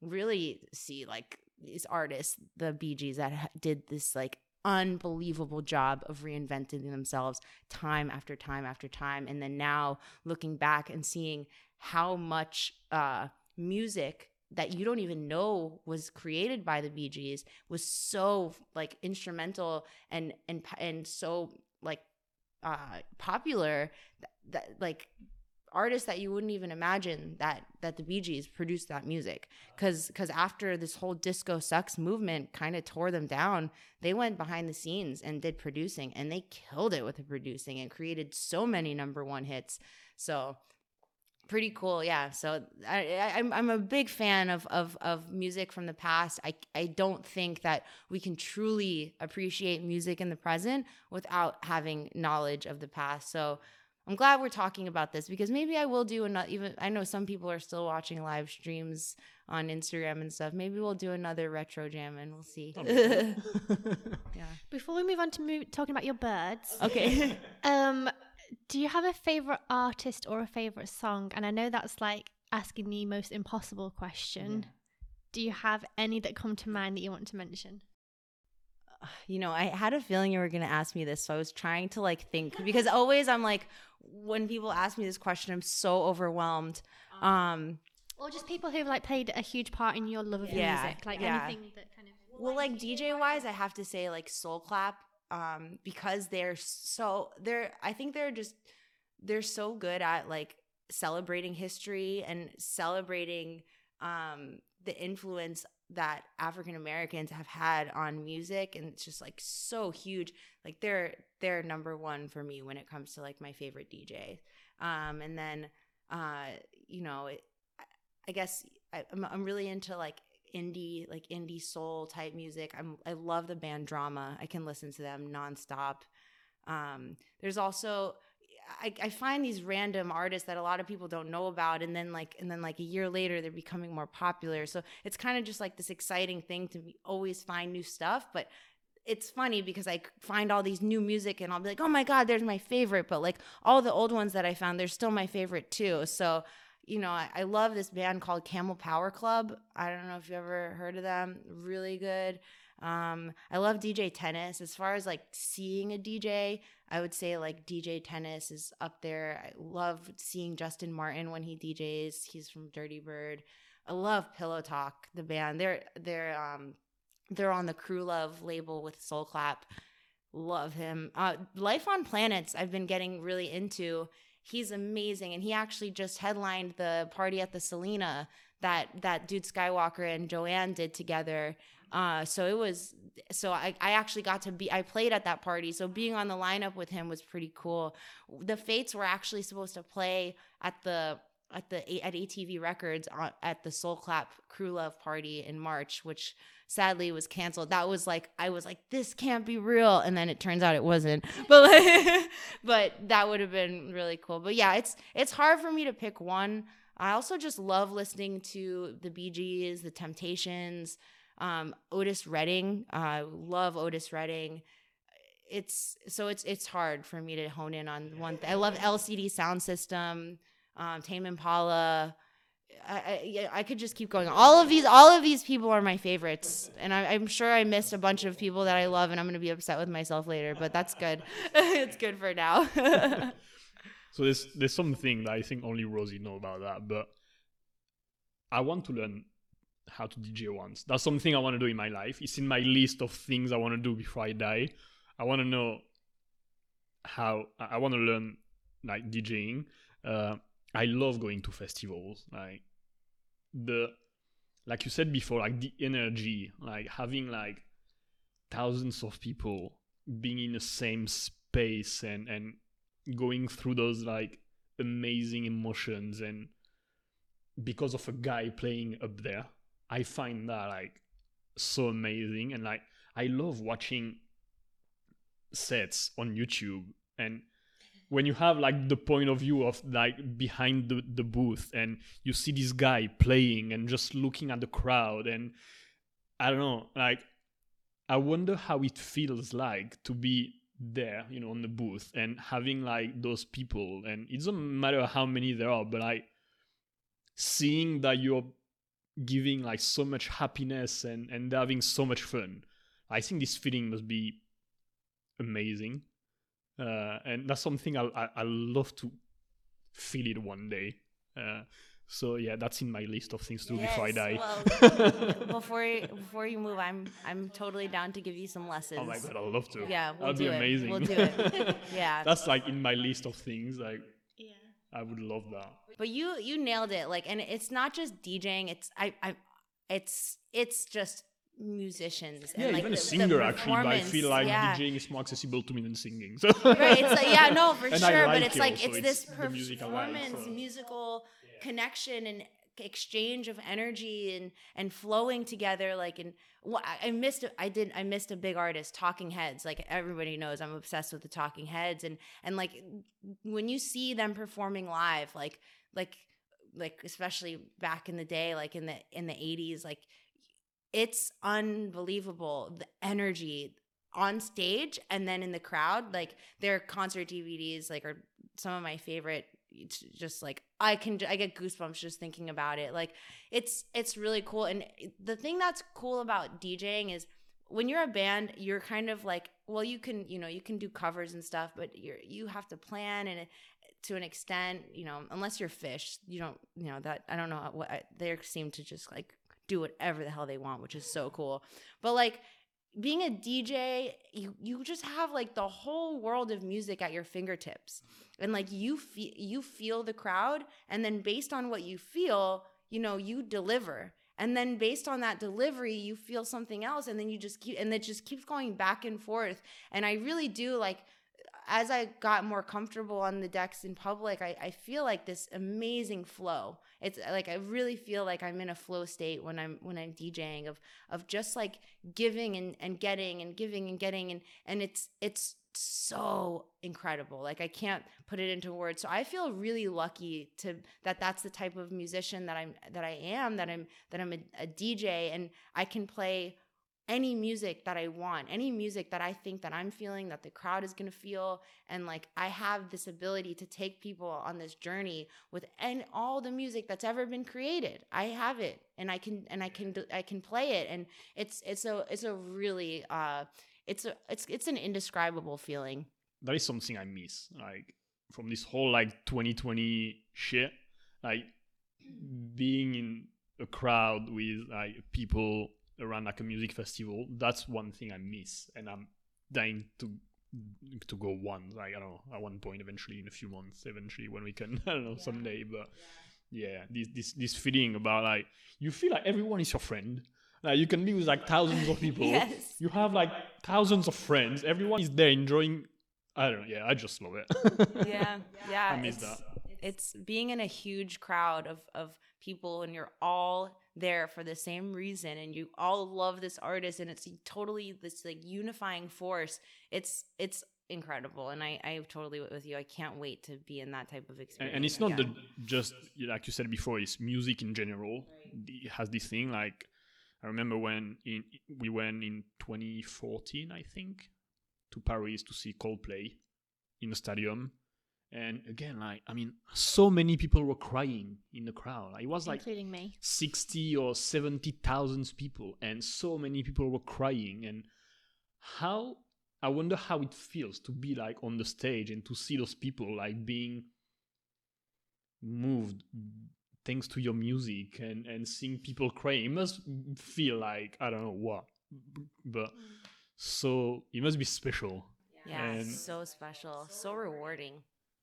really see like these artists, the Gees that did this like unbelievable job of reinventing themselves time after time after time. And then now looking back and seeing how much uh, music that you don't even know was created by the Gees was so like instrumental and and and so like uh, popular that, that like artists that you wouldn't even imagine that that the Bee Gees produced that music. Because because after this whole disco sucks movement kind of tore them down they went behind the scenes and did producing and they killed it with the producing and created so many number one hits. So pretty cool yeah. So I, I am I'm a big fan of, of of music from the past. I I don't think that we can truly appreciate music in the present without having knowledge of the past. So I'm glad we're talking about this because maybe I will do another even I know some people are still watching live streams on Instagram and stuff. Maybe we'll do another retro jam and we'll see. Yeah. Before we move on to move, talking about your birds, okay. um, do you have a favorite artist or a favorite song? And I know that's like asking the most impossible question. Do you have any that come to mind that you want to mention? you know, I had a feeling you were going to ask me this, so I was trying to like think because always I'm like when people ask me this question, I'm so overwhelmed. Um, Or just people who've like played a huge part in your love of Yeah, music, like yeah. anything that kind of. well, like DJ wise, I have to say like Soul Clap, um, because they're so they're. I think they're just they're so good at like celebrating history and celebrating um the influence that African Americans have had on music and it's just like so huge like they're they're number 1 for me when it comes to like my favorite DJ um and then uh you know it, I- I guess I, I'm I'm really into like indie like indie soul type music. I'm I love the band Drama. I can listen to them nonstop. Um there's also I, I find these random artists that a lot of people don't know about and then like and then like a year later they're becoming more popular. So it's kind of just like this exciting thing to be, always find new stuff. But it's funny because I find all these new music and I'll be like, oh my God, there's my favorite. But like all the old ones that I found, they're still my favorite too. So, you know, I, I love this band called Camel Power Club. I don't know if you ever heard of them. Really good. Um, I love DJ Tennis. As far as like seeing a DJ, I would say like DJ Tennis is up there. I love seeing Justin Martin when he DJs. He's from Dirty Bird. I love Pillow Talk, the band. They're they're um they're on the Crew Love label with Soul Clap. Love him. Uh, Life on Planets, I've been getting really into. He's amazing, and he actually just headlined the party at the Selena that that dude Skywalker and Joanne did together. Uh, so it was so I, I actually got to be I played at that party. So being on the lineup with him was pretty cool. The Fates were actually supposed to play at the at the at ATV Records at the Soul Clap Crew Love party in March, which sadly was canceled. That was like I was like this can't be real, and then it turns out it wasn't. But like, but that would have been really cool. But yeah, it's it's hard for me to pick one. I also just love listening to the Bee Gees, the Temptations, um, Otis Redding. I love Otis Redding. It's so it's it's hard for me to hone in on one. Th- I love LCD Soundsystem, um, Tame Impala. I, I, I could just keep going. All of these, all of these people are my favorites, and I, I'm sure I missed a bunch of people that I love, and I'm gonna be upset with myself later. But that's good. it's good for now. So there's there's something that I think only Rosie know about that, but I want to learn how to DJ once. That's something I want to do in my life. It's in my list of things I want to do before I die. I want to know how I want to learn like DJing. Uh, I love going to festivals. Like the like you said before, like the energy, like having like thousands of people being in the same space and and going through those like amazing emotions and because of a guy playing up there i find that like so amazing and like i love watching sets on youtube and when you have like the point of view of like behind the, the booth and you see this guy playing and just looking at the crowd and i don't know like i wonder how it feels like to be there you know on the booth and having like those people. And it doesn't matter how many there are but like seeing that you're giving like so much happiness and and having so much fun i think this feeling must be amazing uh, and that's something I, I I love to feel it one day. Uh, so yeah, that's in my list of things to do before I die. Well, before you, before you move, I'm I'm totally down to give you some lessons. oh my god, I'd love to. Yeah, we'll that'd do be it. amazing. We'll do it. Yeah. that's like in my list of things. Like Yeah. I would love that. But you you nailed it. Like, and it's not just DJing. It's I I, it's it's just musicians. Yeah, and like even a the- the singer actually. But I feel like yeah. DJing is more accessible to me than singing. So right it's like yeah no for And sure like but it's it like also. it's, It's this the music I like, performance so- musical connection and exchange of energy and and flowing together like and I- I missed I did I missed a big artist Talking Heads like everybody knows I'm obsessed with the Talking Heads and and like when you see them performing live like like like especially back in the day like in the in the 80s like it's unbelievable the energy on stage and then in the crowd like their concert dvds like are some of my favorite it's just like i can i get goosebumps just thinking about it like it's it's really cool and the thing that's cool about djing is when you're a band you're kind of like well you can you know you can do covers and stuff but you're you have to plan and to an extent you know unless you're Phish you don't you know that i don't know what they seem to just like do whatever the hell they want which is so cool but like being a DJ, you you just have like the whole world of music at your fingertips. And like you feel you feel the crowd and then based on what you feel, you know, you deliver. And then based on that delivery, you feel something else and then you just keep and it just keeps going back and forth. And I really do like as I got more comfortable on the decks in public, I, I feel like this amazing flow. It's uh, like I really feel like I'm in a flow state when I'm when I'm DJing of of just like giving and, and getting and giving and getting and and it's it's so incredible like i can't put it into words so i feel really lucky to that that's the type of musician that i'm that i am that i'm that i'm a, a dj and i can play any music that i want any music that i think that i'm feeling that the crowd is going to feel and like i have this ability to take people on this journey with and all the music that's ever been created i have it and i can and i can i can play it and it's it's a it's a really uh it's a it's it's an indescribable feeling that is something I miss. Like from this whole like 2020 shit, like being in a crowd with like people around like a music festival. That's one thing I miss, and I'm dying to to go one. Like I don't know, at one point eventually in a few months, eventually when we can, I don't know, someday. But yeah, this this this feeling about like you feel like everyone is your friend. Like you can be with like thousands of people. Yes. You have like thousands of friends. Everyone is there enjoying. I don't know. Yeah, I just love it. yeah yeah I miss it's, that. it's being in a huge crowd of of people and you're all there for the same reason and you all love this artist and it's totally this like unifying force it's it's incredible and i i totally with you i can't wait to be in that type of experience and it's not again. the just like you said before. It's music in general. It has this thing. Like I remember when in, we went in 2014, I think, to Paris to see Coldplay in a stadium. And again, like I mean, so many people were crying in the crowd. It was like including me. 60 or 70,000 people and so many people were crying and how I wonder how it feels to be like on the stage and to see those people like being moved thanks to your music and and seeing people cry it must feel like i don't know what but mm. so it must be special Yeah, And- so special, so rewarding.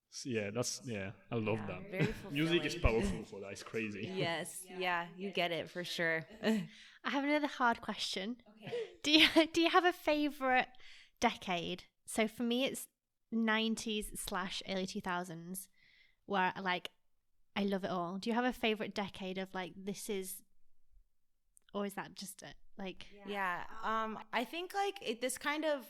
So, yeah that's yeah i love Yeah, that music is powerful for that it's crazy Yes, yeah, you get it for sure. I have another hard question. Okay. Do you do you have a favorite decade? So for me, it's nineties slash early two thousands, where like I love it all. Do you have a favorite decade of like this is, or is that just it? Like yeah, um, I think like it, this kind of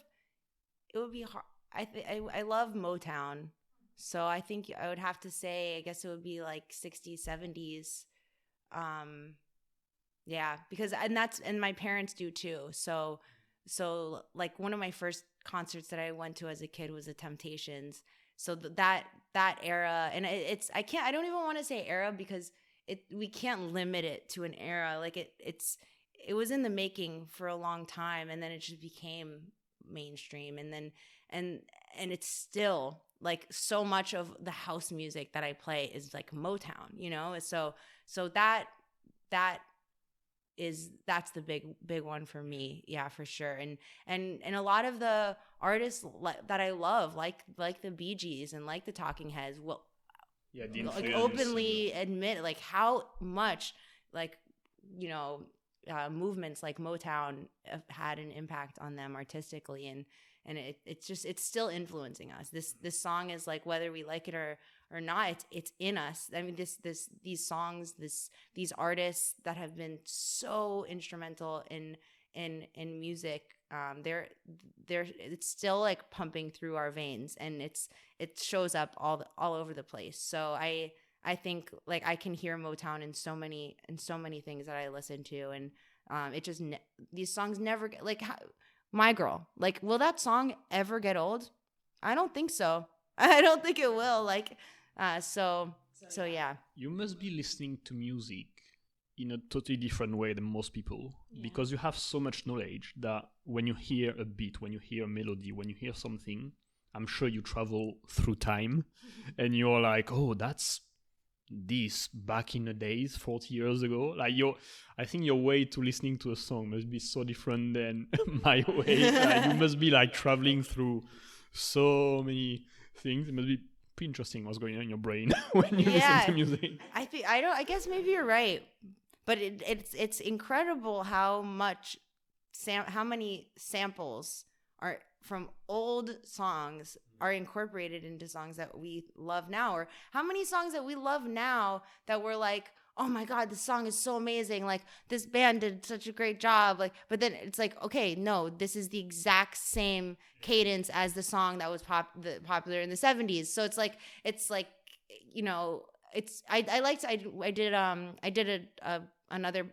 it would be hard. I th- I I love Motown, so I think I would have to say I guess it would be like 60s, 70s. Um, yeah, because and that's and my parents do too. So so like one of my first concerts that I went to as a kid was the Temptations. So th- that that era and it, it's I can't I don't even want to say era because it we can't limit it to an era. Like it it's it was in the making for a long time and then it just became mainstream and then and and it's still like so much of the house music that I play is like Motown, you know? So so that that is that's the big big one for me. Yeah for sure. And and and a lot of the artists li- that i love like like the bee gees and like the talking heads will yeah like openly admit like how much like you know uh, movements like motown have had an impact on them artistically. And and it, it's just it's still influencing us. This this song is like whether we like it or or not it's it's in us. I mean this this these songs this these artists that have been so instrumental in in in music um they're they're it's still like pumping through our veins and it's it shows up all the, all over the place. So i i think like i can hear motown in so many in so many things that i listen to and um it just ne- these songs never get like how, my girl. Like will that song ever get old? I don't think so. I don't think it will. Like uh so so yeah. you must be listening to music in a totally different way than most people because you have so much knowledge that when you hear a beat, when you hear a melody, when you hear something, I'm sure you travel through time and you're like, oh, that's this back in the days 40 years ago like your i think your way to listening to a song must be so different than my way like, you must be like traveling through so many things it must be pretty interesting what's going on in your brain when you Yeah. listen to music I think I don't. I guess maybe you're right, but it, it's it's incredible how much sam how many samples are from old songs are incorporated into songs that we love now, or how many songs that we love now that we're like. Oh my God, this song is so amazing. Like, this band did such a great job. Like, but then it's like, okay, no, this is the exact same cadence as the song that was pop the, popular in the 70s. So it's like, it's like, you know, it's I I liked I I did um I did a, a another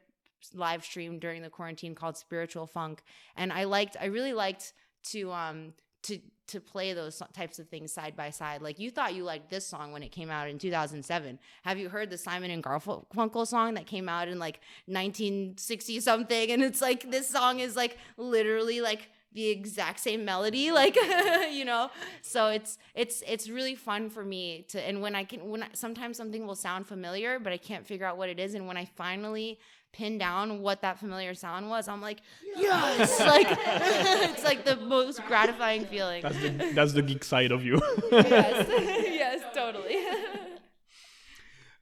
live stream during the quarantine called Spiritual Funk and I liked I really liked to um to to play those types of things side by side. Like you thought you liked this song when it came out in 2007. Have you heard the Simon and Garfunkel song that came out in like 1960 something and it's like this song is like literally like the exact same melody like you know so it's it's it's really fun for me to and when i can when I, sometimes something will sound familiar but i can't figure out what it is and when i finally pin down what that familiar sound was i'm like yes! Like it's like the most gratifying feeling. That's the that's the geek side of you. Yes. Yes totally.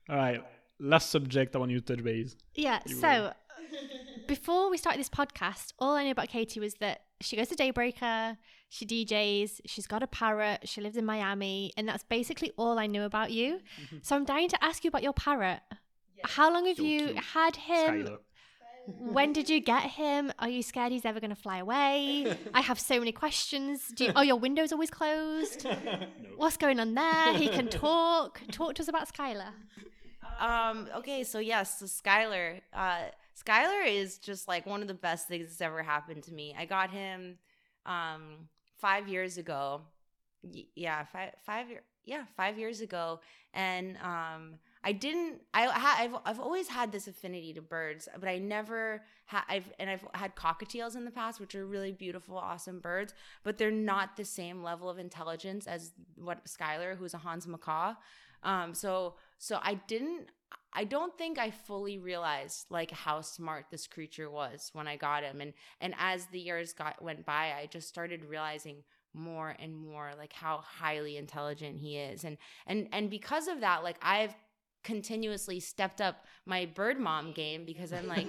All right last subject i want you to touch base. Yeah. You So before we started this podcast, all I knew about Katie was that she goes to Daybreaker, she DJs, she's got a parrot, she lives in Miami, and that's basically all I knew about you. Mm-hmm. So I'm dying to ask you about your parrot. How long have So you cute. had him? Skylar. When did you get him? Are you scared he's ever going to fly away? I have so many questions. Do you, oh, your window's always closed. What's going on there? He can talk. Talk to us about Skylar. Um, okay, so yes, so Skylar. Uh Skylar is just like one of the best things that's ever happened to me. I got him um five years ago. Y- yeah, five five year yeah, five years ago. And um I didn't I ha- I've always had this affinity to birds, but I never had I've and I've had cockatiels in the past, which are really beautiful, awesome birds, but they're not the same level of intelligence as what Skylar, who's a Hahn's Macaw. Um, so so I didn't I don't think I fully realized like how smart this creature was when I got him and and as the years got went by I just started realizing more and more like how highly intelligent he is and and and because of that like I've continuously stepped up my bird mom game because I'm like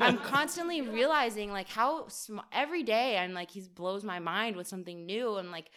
I'm constantly realizing like how sm- every day I'm like he blows my mind with something new and like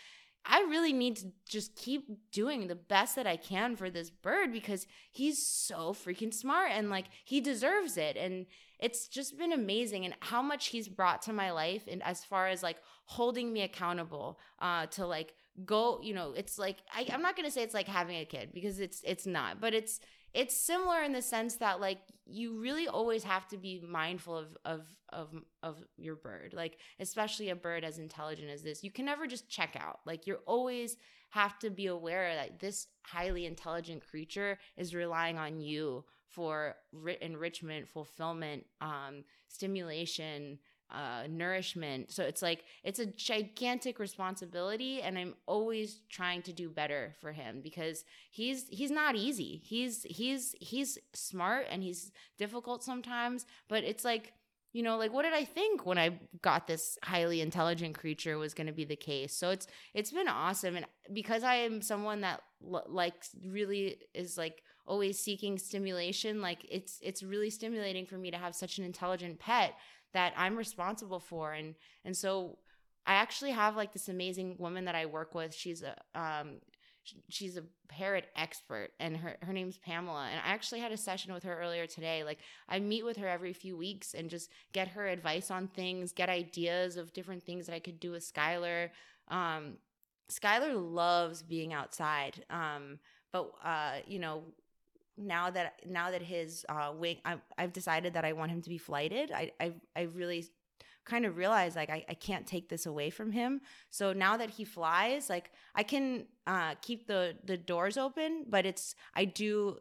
I really need to just keep doing the best that I can for this bird because he's so freaking smart and like he deserves it. And it's just been amazing and how much he's brought to my life and as far as like holding me accountable uh to like go, you know, it's like I, I'm not gonna say it's like having a kid because it's it's not, but it's it's similar in the sense that like you really always have to be mindful of of of of your bird like especially a bird as intelligent as this. You can never just check out. Like you're always have to be aware that this highly intelligent creature is relying on you for ri- enrichment fulfillment um stimulation uh, nourishment. So it's like it's a gigantic responsibility, and I'm always trying to do better for him because he's he's not easy. He's he's he's smart and he's difficult sometimes, but it's like you know like what did i think when i got this highly intelligent creature was going to be the case so it's it's been awesome and because i am someone that l- like really is like always seeking stimulation like it's it's really stimulating for me to have such an intelligent pet that I'm responsible for and and so I actually have like this amazing woman that I work with. She's a um she's a parrot expert and her her name's Pamela and I actually had a session with her earlier today. Like I meet with her every few weeks and just get her advice on things get ideas of different things that I could do with Skylar. Um Skylar loves being outside um but uh you know now that now that his uh, wing, I, I've decided that I want him to be flighted. I I, I really kind of realized like I, I can't take this away from him. So now that he flies, like I can uh, keep the the doors open, but it's I do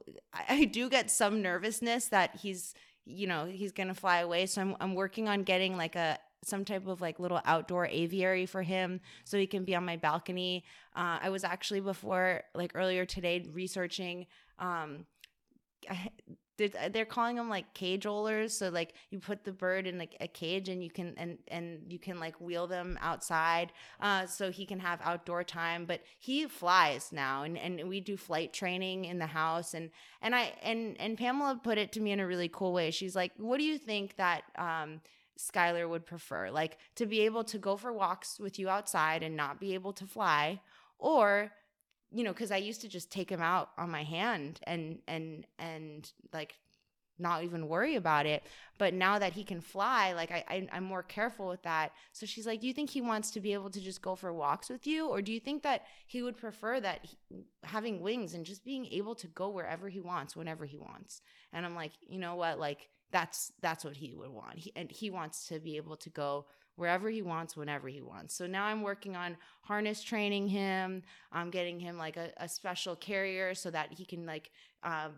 I do get some nervousness that he's you know he's gonna fly away. So I'm I'm working on getting like a some type of like little outdoor aviary for him so he can be on my balcony. Uh, I was actually before like earlier today researching um, they're calling them like cage rollers so like you put the bird in like a cage and you can and and you can like wheel them outside uh so he can have outdoor time but he flies now and and we do flight training in the house and and i and and pamela put it to me in a really cool way. She's like what do you think that um Skylar would prefer? Like to be able to go for walks with you outside and not be able to fly or you know because i used to just take him out on my hand and and and like not even worry about it. But now that he can fly like I, I am more careful with that. So she's like do you think he wants to be able to just go for walks with you? Or do you think that he would prefer that he, having wings and just being able to go wherever he wants whenever he wants? And i'm like you know what? Like that's that's what he would want. He, and he wants to be able to go wherever he wants, whenever he wants. So now I'm working on harness training him. I'm getting him like a, a special carrier so that he can like um,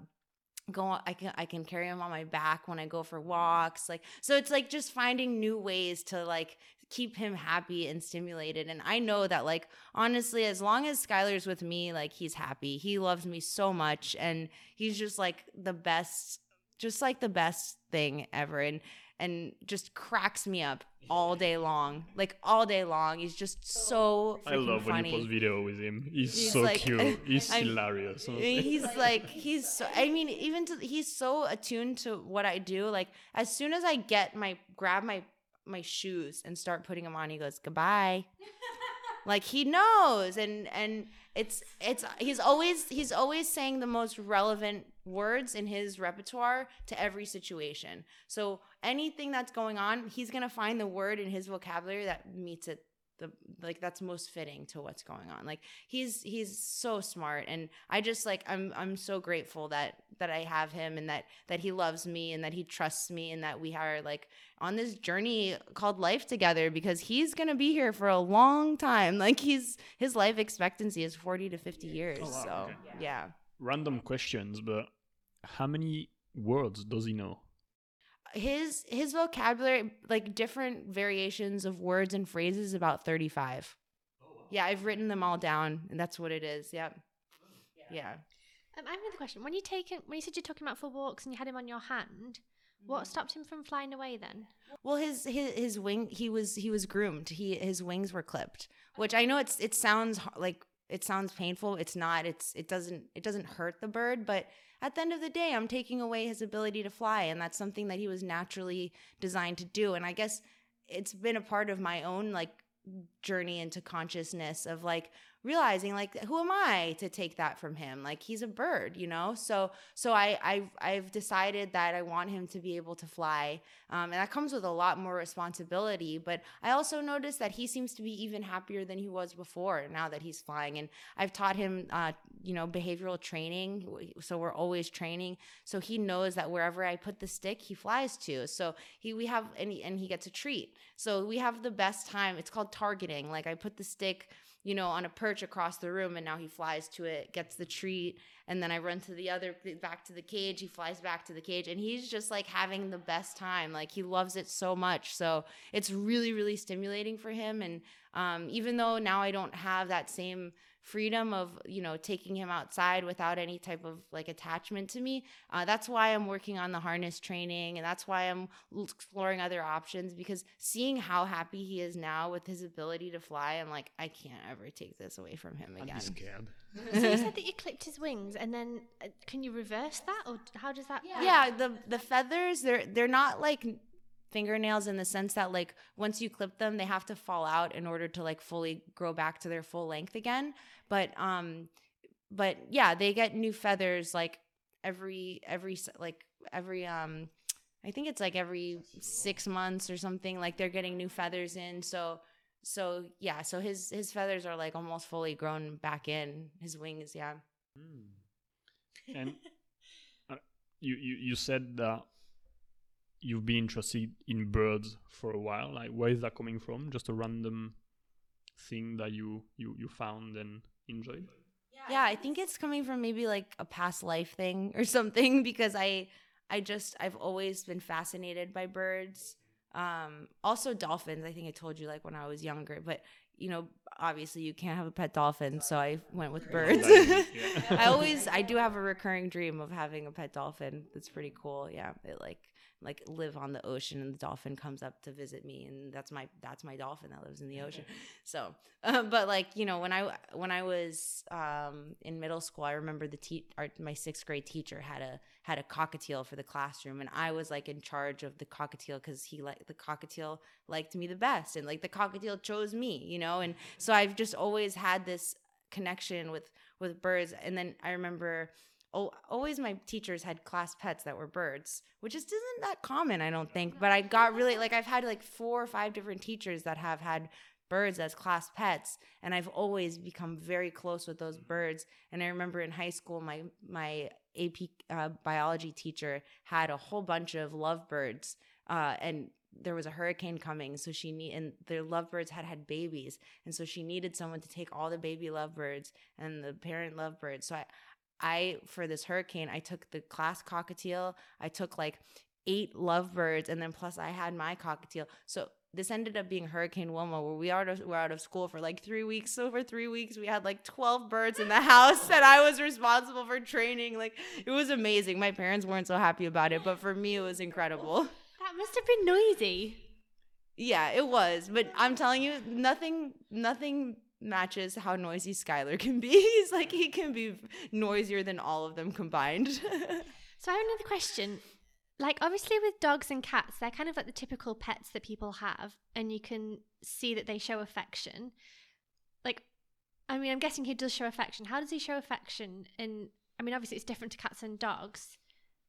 go I can I can carry him on my back when I go for walks. Like so it's like just finding new ways to like keep him happy and stimulated. And I know that like honestly, as long as Skylar's with me, like he's happy. He loves me so much and he's just like the best just like the best thing ever. And and just cracks me up all day long. Like all day long. He's just so I love funny. when he posts video with him. He's, he's so like, cute. He's I'm, hilarious. He's like he's so I mean even to, he's so attuned to what I do. Like as soon as I get my grab my my shoes and start putting them on, he goes, "Goodbye." like he knows and and it's it's he's always he's always saying the most relevant words in his repertoire to every situation. So anything that's going on, he's to find the word in his vocabulary that meets it the like that's most fitting to what's going on. Like he's he's so smart and I just like I'm I'm so grateful that that I have him and that that he loves me and that he trusts me and that we are like on this journey called life together because he's going to be here for a long time. Like he's his life expectancy is 40 to 50 years. Oh, wow. So, okay. yeah. Random questions, but how many words does he know? His his vocabulary like different variations of words and phrases about 35 oh, wow. yeah i've written them all down and that's what it is yep yeah. yeah Um, I have another question. When you take him, when you said you took him out for walks and you had him on your hand, what stopped him from flying away then? Well, his his his wing he was he was groomed. He his wings were clipped, which I know it's it sounds like it sounds painful. It's not. It's it doesn't it doesn't hurt the bird, but at the end of the day, I'm taking away his ability to fly, and that's something that he was naturally designed to do. And I guess it's been a part of my own like journey into consciousness of like realizing like who am i to take that from him? Like he's a bird you know? So so i i've, I've decided that i want him to be able to fly um, and that comes with a lot more responsibility but i also noticed that he seems to be even happier than he was before now that he's flying and i've taught him uh, you know behavioral training so we're always training so he knows that wherever i put the stick he flies to so he we have and he, and he gets a treat. So we have the best time it's called targeting like i put the stick you know, on a perch across the room, and now he flies to it, gets the treat, and then I run to the other back to the cage. He flies back to the cage, and he's just like having the best time. Like he loves it so much. So it's really, really stimulating for him. And um, even though now I don't have that same freedom of you know taking him outside without any type of like attachment to me uh, that's why i'm working on the harness training and that's why i'm exploring other options because seeing how happy he is now with his ability to fly i'm like i can't ever take this away from him I'd again be scared. so you said that you clipped his wings, and then uh, can you reverse that, or how does that? work? yeah the the feathers they're they're not like fingernails in the sense that like once you clip them they have to fall out in order to like fully grow back to their full length again. But um but yeah they get new feathers like every every like every um i think it's like every 6 months or something like they're getting new feathers in. So so yeah so his his feathers are like almost fully grown back in. His wings yeah. And uh, you, you you said that you've been interested in birds for a while. Like, where is that coming from? Just a random thing that you you you found and enjoyed. yeah i think it's coming from maybe like a past life thing or something because i i just i've always been fascinated by birds um also dolphins i think i told you like when i was younger but you know obviously you can't have a pet dolphin so i went with birds i always i do have a recurring dream of having a pet dolphin that's pretty cool yeah it like like live on the ocean and the dolphin comes up to visit me and that's my that's my dolphin that lives in the ocean. So uh, but like you know when i when i was um in middle school i remember the te- our, my sixth grade teacher had a had a cockatiel for the classroom and i was like in charge of the cockatiel because he like the cockatiel liked me the best and like the cockatiel chose me you know? And so i've just always had this connection with with birds and then i remember oh, always my teachers had class pets that were birds, which just isn't that common, I don't think. But I got really like I've had like four or five different teachers that have had birds as class pets, and I've always become very close with those birds. And I remember in high school, my my AP uh, biology teacher had a whole bunch of lovebirds, uh, and there was a hurricane coming so she need and the lovebirds had had babies and so she needed someone to take all the baby lovebirds and the parent lovebirds so i I for this hurricane, I took the class cockatiel. I took like eight lovebirds, and then plus I had my cockatiel. So this ended up being Hurricane Wilma, where we are were out of school for like three weeks. So for three weeks, we had like twelve birds in the house, and I was responsible for training. Like it was amazing. My parents weren't so happy about it, but for me, it was incredible. That must have been noisy. Yeah, it was. But I'm telling you, nothing, nothing matches how noisy Skylar can be. He's like he can be noisier than all of them combined. So I have another question. Like obviously with dogs and cats, they're kind of like the typical pets that people have, and you can see that they show affection. Like, I mean, I'm guessing he does show affection. How does he show affection? And I mean, obviously it's different to cats and dogs.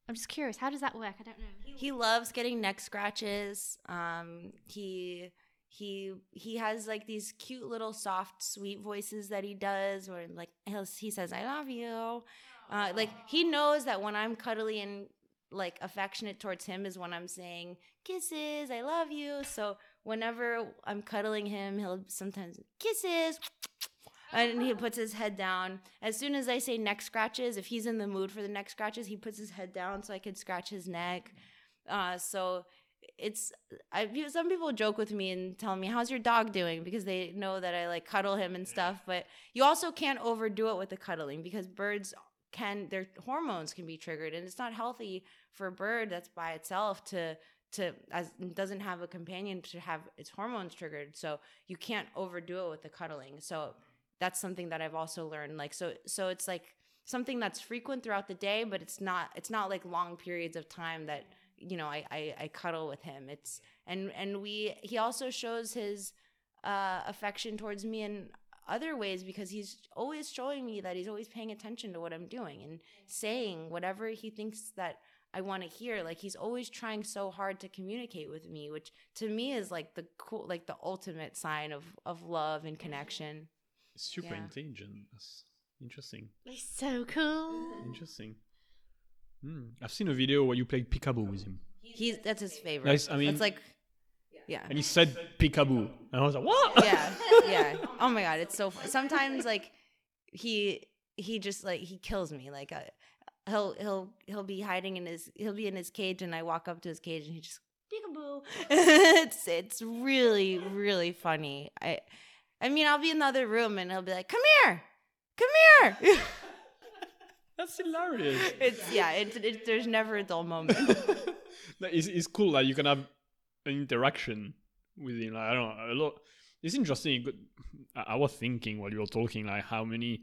I'm just curious, how does that work? I don't know. he loves getting neck scratches. Um, he he he has like these cute little soft sweet voices that he does where like he says i love you. Uh, like he knows that when i'm cuddly and like affectionate towards him is when i'm saying kisses i love you. So whenever i'm cuddling him he'll sometimes kisses. And he puts his head down. As soon as i say neck scratches if he's in the mood for the neck scratches he puts his head down so i could scratch his neck. Uh, so it's I some people joke with me and tell me how's your dog doing? because they know that I like cuddle him and stuff mm. but you also can't overdo it with the cuddling because birds can their hormones can be triggered and it's not healthy for a bird that's by itself to to as doesn't have a companion to have its hormones triggered so you can't overdo it with the cuddling so that's something that i've also learned like so so it's like something that's frequent throughout the day but it's not it's not like long periods of time that you know i i, I cuddle with him it's and and we he also shows his uh affection towards me in other ways because he's always showing me that he's always paying attention to what i'm doing and saying whatever he thinks that I want to hear. Like he's always trying so hard to communicate with me, which to me is like the cool, like the ultimate sign of of love and connection. Super Yeah. intelligent. That's interesting. It's so cool. Interesting. Hmm. I've seen a video where you played peekaboo with him, He's that's his favorite. Nice, I mean- it's like, yeah, and he said peekaboo, and I was like, "What?" yeah, yeah. Oh my god, it's so. Fun. Sometimes like he he just like he kills me. Like uh, he'll he'll he'll be hiding in his he'll be in his cage, and I walk up to his cage, and he just peekaboo. it's it's really really funny. I I mean I'll be in the other room, and he'll be like, "Come here, come here." That's hilarious. it's yeah. It's it, there's never a dull moment. No, it's, it's cool that you can have an interaction with him. Like, I don't know, a lot. It's interesting. I I was thinking while you were talking, like how many.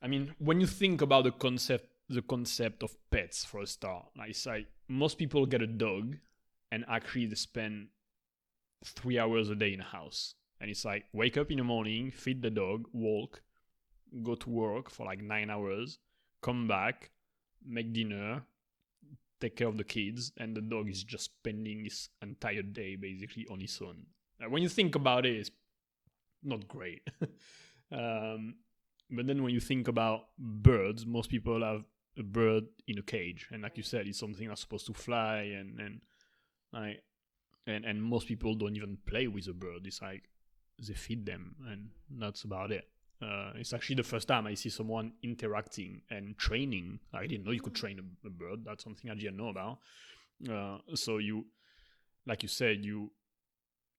I mean, when you think about the concept, the concept of pets for a start, like it's like most people get a dog, and actually they spend three hours a day in a house, and it's like wake up in the morning, feed the dog, walk, go to work for like nine hours, come back, make dinner, take care of the kids, and the dog is just spending his entire day basically on his own. When you think about it, it's not great. um, but then when you think about birds, most people have a bird in a cage, and like you said, it's something that's supposed to fly, and and like, and and most people don't even play with a bird. It's like they feed them, and that's about it. Uh, it's actually the first time I see someone interacting and training. I didn't know you could train a, a bird. That's something I didn't know about. Uh, so you, like you said, you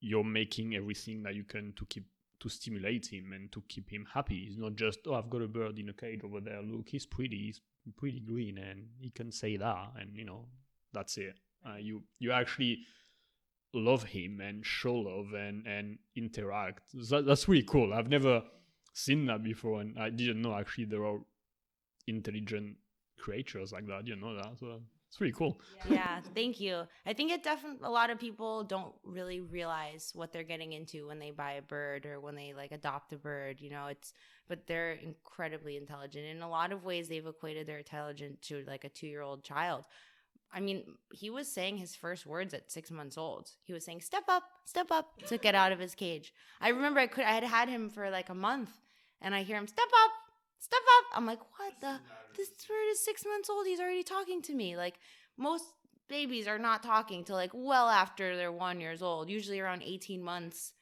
you're making everything that you can to keep to stimulate him and to keep him happy. It's not just oh I've got a bird in a cage over there. Look, he's pretty. He's pretty green, and he can say that, and you know that's it. Uh, you you actually love him and show love and and interact. That, that's really cool. I've never seen that before, and I didn't know actually there are intelligent creatures like that. Didn't know that. So it's really cool. yeah, thank you. I think it definitely a lot of people don't really realize what they're getting into when they buy a bird or when they like adopt a bird, you know, it's but they're incredibly intelligent. In a lot of ways they've equated their intelligence to like a 2-year-old child. I mean, he was saying his first words at 6 months old. He was saying step up, step up to get out of his cage. I remember I could I had had him for like a month and I hear him step up, step up. I'm like, "What the this bird is six months old. He's already talking to me. Like most babies are not talking till like well after they're one years old. Usually around eighteen months,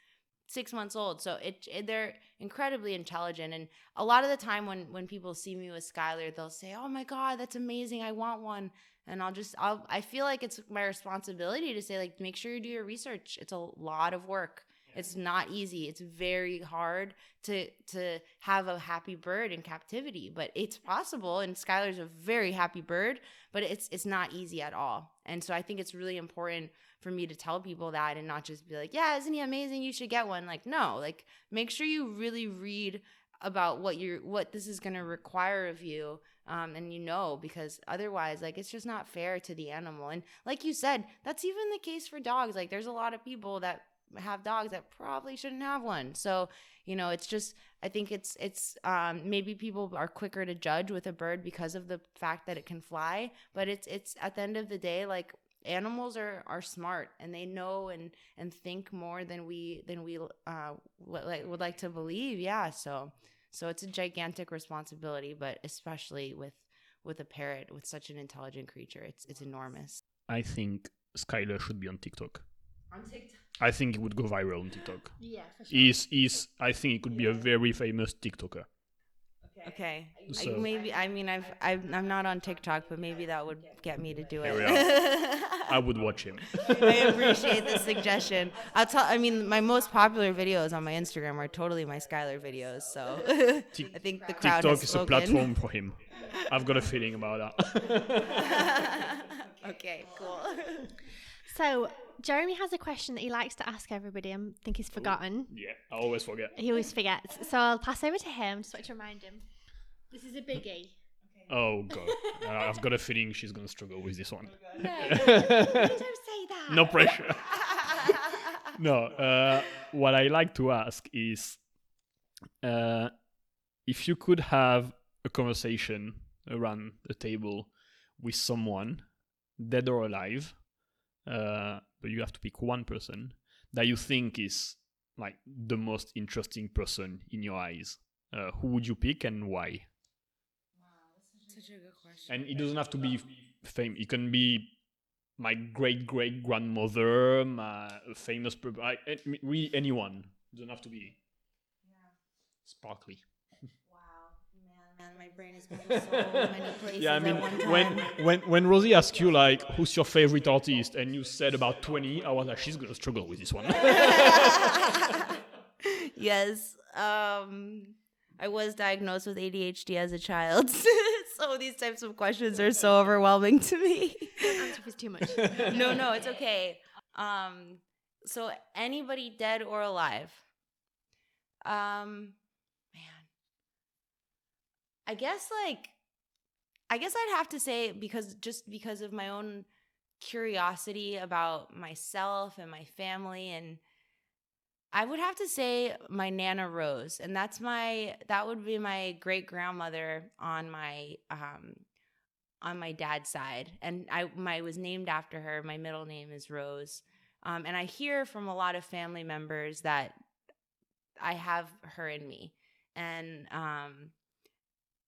six months old. So it, it they're incredibly intelligent. And a lot of the time when when people see me with Skylar, they'll say, "Oh my god, that's amazing! I want one." And I'll just I'll I feel like it's my responsibility to say like make sure you do your research. It's a lot of work. It's not easy. It's very hard to to have a happy bird in captivity, but it's possible. And Skylar's a very happy bird, but it's it's not easy at all. And so I think it's really important for me to tell people that and not just be like, "Yeah, isn't he amazing? You should get one." Like, no, like make sure you really read about what you're what this is going to require of you um, and you know because otherwise like it's just not fair to the animal and like you said that's even the case for dogs like there's a lot of people that have dogs that probably shouldn't have one. So you know it's just i think it's it's um, maybe people are quicker to judge with a bird because of the fact that it can fly but it's it's at the end of the day like animals are are smart and they know and and think more than we than we uh would like, would like to believe. Yeah so so it's a gigantic responsibility but especially with with a parrot with such an intelligent creature it's it's enormous. I think Skylar should be on TikTok. On tiktok I think he would go viral on TikTok. Yeah, for He's, he's, I think he could be a very famous TikToker. okay Okay. I- So- maybe I mean I've, I've I'm not on TikTok, but maybe that would get me to do Here we it. I would watch him. I appreciate the suggestion. I'll tell. I mean, my most popular videos on my Instagram are totally my Skylar videos. So I think the crowd TikTok has is a platform for him. I've got a feeling about that. okay, cool. So Jeremy has a question that he likes to ask everybody. I think he's forgotten. yeah, I always forget. He always forgets. So I'll pass over to him just want to remind him. This is a biggie. Oh god, uh, I've got a feeling she's gonna struggle with this one. No, don't say that. No pressure. no, uh, what I like to ask is uh, if you could have a conversation around the table with someone, dead or alive, uh, but you have to pick one person that you think is like the most interesting person in your eyes. Uh, who would you pick and why? Such a good question. And it doesn't have to be fame. It can be my great great grandmother, my a famous I, I- really anyone. It doesn't have to be sparkly. Wow, man, my brain is going so many places Yeah, I mean when when when Rosie asked you like who's your favorite artist and you said about twenty, I was like she's gonna struggle with this one. yes. Um, I was diagnosed with ADHD as a child, so these types of questions are so overwhelming to me. Answer if too much. no, no, it's okay. Um, so anybody dead or alive? Um, man, I guess like, I guess I'd have to say because just because of my own curiosity about myself and my family and I would have to say my Nana Rose, and that's my that would be my great grandmother on my um on my dad's side, and I my was named after her. My middle name is Rose, um, and I hear from a lot of family members that I have her in me, and um,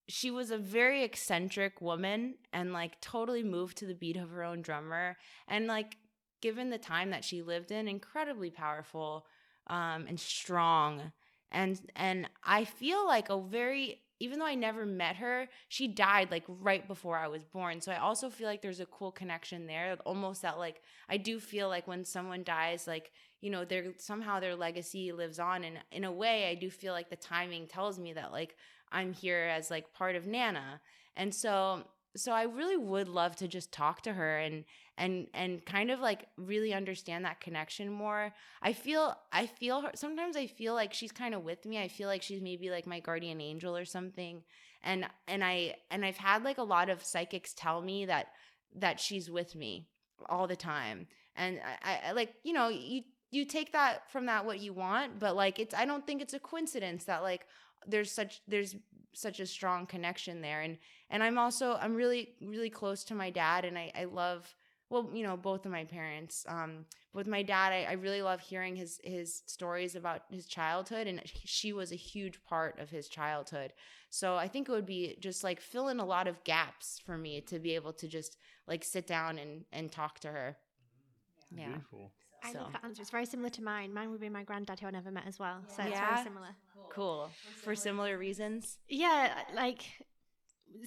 she was a very eccentric woman, and like totally moved to the beat of her own drummer, and like given the time that she lived in, incredibly powerful um, and strong. And and I feel like a very even though I never met her, she died like right before I was born. So I also feel like there's a cool connection there. Almost that like I do feel like when someone dies, like you know, their somehow their legacy lives on. And in a way, I do feel like the timing tells me that like I'm here as like part of Nana. And so so I really would love to just talk to her and and and kind of like really understand that connection more. I feel I feel her sometimes I feel like she's kind of with me. I feel like she's maybe like my guardian angel or something. And and I and I've had like a lot of psychics tell me that that she's with me all the time. And I, I like, you know, you you take that from that what you want, but like it's I don't think it's a coincidence that like there's such there's such a strong connection there. And and i'm also i'm really really close to my dad and i i love well you know both of my parents um with my dad I, I really love hearing his his stories about his childhood and she was a huge part of his childhood. So i think it would be just like fill in a lot of gaps for me to be able to just like sit down and and talk to her. Yeah. Beautiful. I So. love that answer. It's very similar to mine. Mine would be my granddad, who I never met as well. So it's Yeah? very similar. cool for similar reasons Yeah, like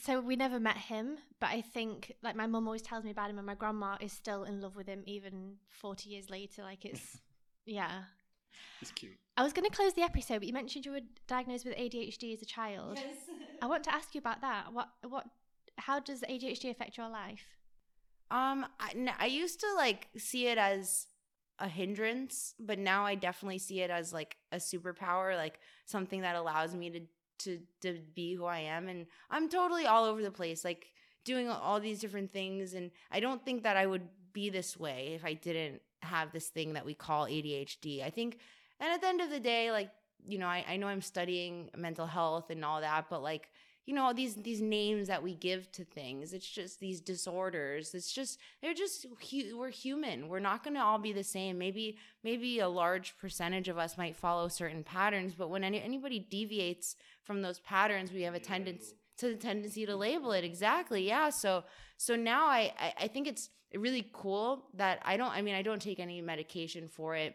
so we never met him, but I think like my mum always tells me about him, and my grandma is still in love with him even forty years later. Like it's yeah. It's cute. I was going to close the episode, but you mentioned you were diagnosed with ADHD as a child. Yes. I want to ask you about that. What what? How does ADHD affect your life? Um, I, n- I used to like see it as a hindrance, but now I definitely see it as like a superpower, like something that allows me to to to be who I am. And I'm totally all over the place, like doing all these different things. And I don't think that I would be this way if I didn't have this thing that we call ADHD. I think, and at the end of the day, like you know, I, I know I'm studying mental health and all that, but like you know these these names that we give to things. It's just these disorders. It's just they're just we're human. We're not going to all be the same. Maybe maybe a large percentage of us might follow certain patterns but when any, anybody deviates from those patterns we have a tendency to the tendency to label it. Exactly yeah. So so now I, I i think it's really cool that i don't i mean i don't take any medication for it.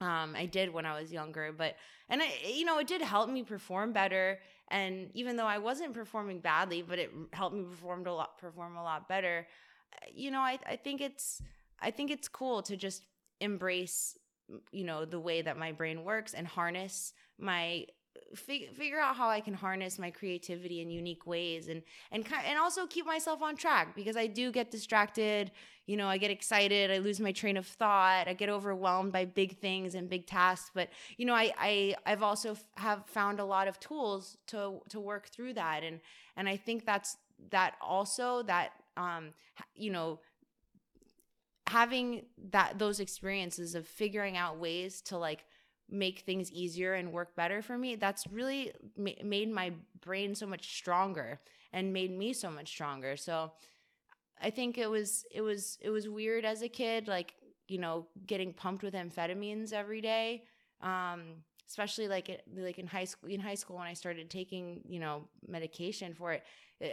Um, I did when I was younger, but and I, you know, it did help me perform better. And even though I wasn't performing badly, but it helped me perform a lot, perform a lot better. Uh, you know, I, I think it's, I think it's cool to just embrace, you know, the way that my brain works and harness my fig- figure out how I can harness my creativity in unique ways and and and also keep myself on track because I do get distracted. You know, I get excited, I lose my train of thought, I get overwhelmed by big things and big tasks. But you know, I I I've also f- have found a lot of tools to to work through that, and and I think that's that also that um you know having that those experiences of figuring out ways to like make things easier and work better for me that's really ma- made my brain so much stronger and made me so much stronger. So i think it was it was it was weird as a kid like you know getting pumped with amphetamines every day um especially like it, like in high school in high school when i started taking you know medication for it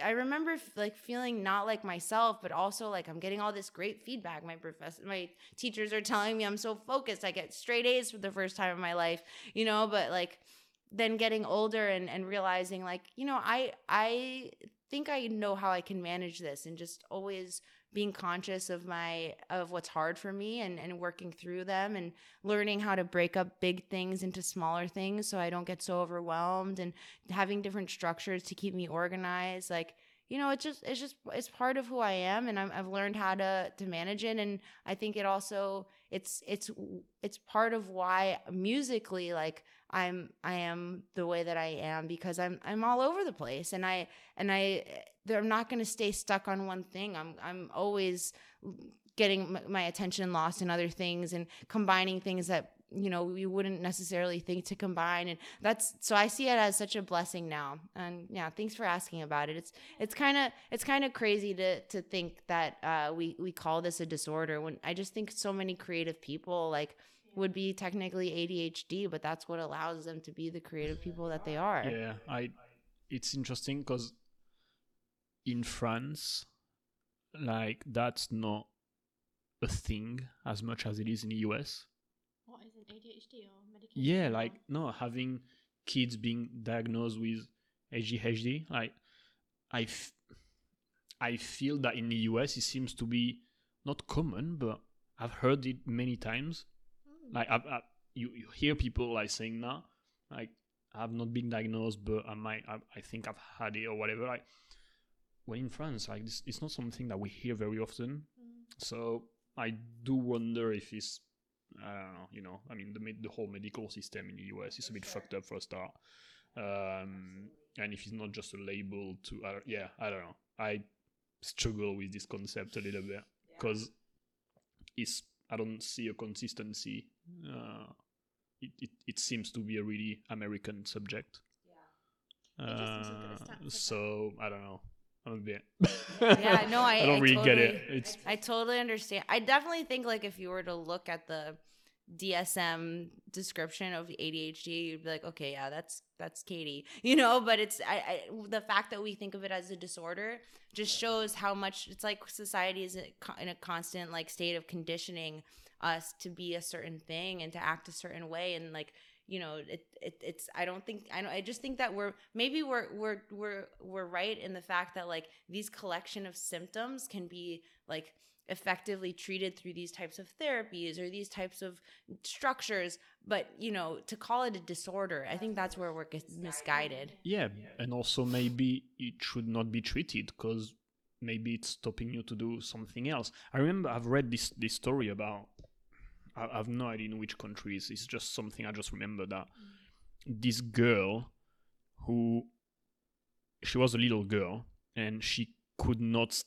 I remember like feeling not like myself, but also like I'm getting all this great feedback. My professor, my teachers are telling me I'm so focused. I get straight A's for the first time in my life, you know. But like then getting older and and realizing like you know I I think I know how I can manage this and just always being conscious of my of what's hard for me and and working through them and learning how to break up big things into smaller things so I don't get so overwhelmed and having different structures to keep me organized. Like you know it's just it's just it's part of who I am and i have learned how to to manage it. And I think it also it's it's it's part of why musically like I'm I am the way that I am because I'm I'm all over the place and I and I eh, I'm not going to stay stuck on one thing. I'm I'm always mm, getting my attention lost in other things and combining things that you know we wouldn't necessarily think to combine and that's so i see it as such a blessing now and yeah thanks for asking about it it's it's kind of it's kind of crazy to to think that uh, we we call this a disorder when i just think so many creative people like would be technically adhd but that's what allows them to be the creative people that they are yeah i it's interesting because in France, like that's not a thing as much as it is in the US. What is it, ADHD or medication? Yeah, like no, having kids being diagnosed with ADHD, like I, f- I feel that in the US it seems to be not common, but I've heard it many times. Mm. Like I've, I, you, you hear people like saying that, like I've not been diagnosed, but I might, I, I think I've had it or whatever. Like when in France, like this, it's not something that we hear very often. Mm. So I do wonder if it's, I don't know, you know, I mean, the the whole medical system in the US is a bit fucked up for a start. Um, and if it's not just a label to, uh, yeah, I don't know. I struggle with this concept a little bit because yeah. it's I don't see a consistency. Uh, it, it, it seems to be a really American subject. Yeah. Uh, so I don't know a bit. yeah, no, I, I don't I really totally, get it. It's I totally understand. I definitely think like if you were to look at the DSM description of ADHD, you'd be like, okay, yeah, that's that's Katie, you know. But it's I, I the fact that we think of it as a disorder just shows how much it's like society is in a constant like state of conditioning us to be a certain thing and to act a certain way and like you know it, it it's i don't think i don't i just think that we're maybe we're we're we're we're right in the fact that like these collection of symptoms can be like effectively treated through these types of therapies or these types of structures. But you know to call it a disorder i think that's where we're misguided. yeah and also maybe it should not be treated because maybe it's stopping you to do something else. I remember i've read this this story about I, have no idea in which countries. It's just something I just remember that this girl who she was a little girl and she could not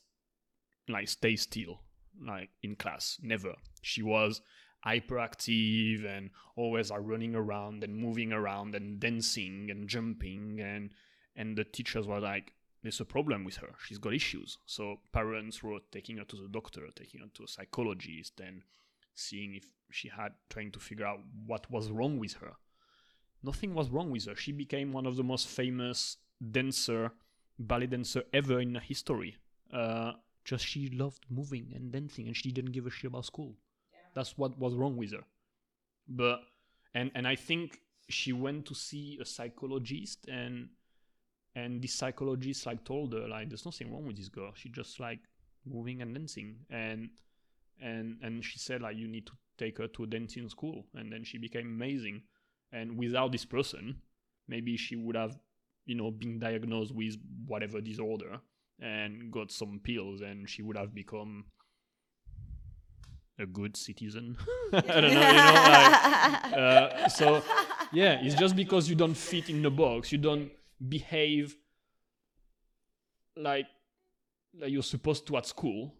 like stay still like in class. Never. She was hyperactive and always are running around and moving around and dancing and jumping and and the teachers were like there's a problem with her. She's got issues. So parents were taking her to the doctor taking her to a psychologist and seeing if she had trying to figure out what was wrong with her. Nothing was wrong with her. She became one of the most famous dancer, ballet dancer ever in history. Uh, just she loved moving and dancing, and she didn't give a shit about school. Yeah. That's what was wrong with her. But and and I think she went to see a psychologist and and this psychologist like told her like there's nothing wrong with this girl she just like moving and dancing and and and she said like you need to take her to a dancing school and then she became amazing. And without this person maybe she would have you know been diagnosed with whatever disorder and got some pills and she would have become a good citizen. I don't know you know like, uh, so yeah it's just because you don't fit in the box you don't behave like like you're supposed to at school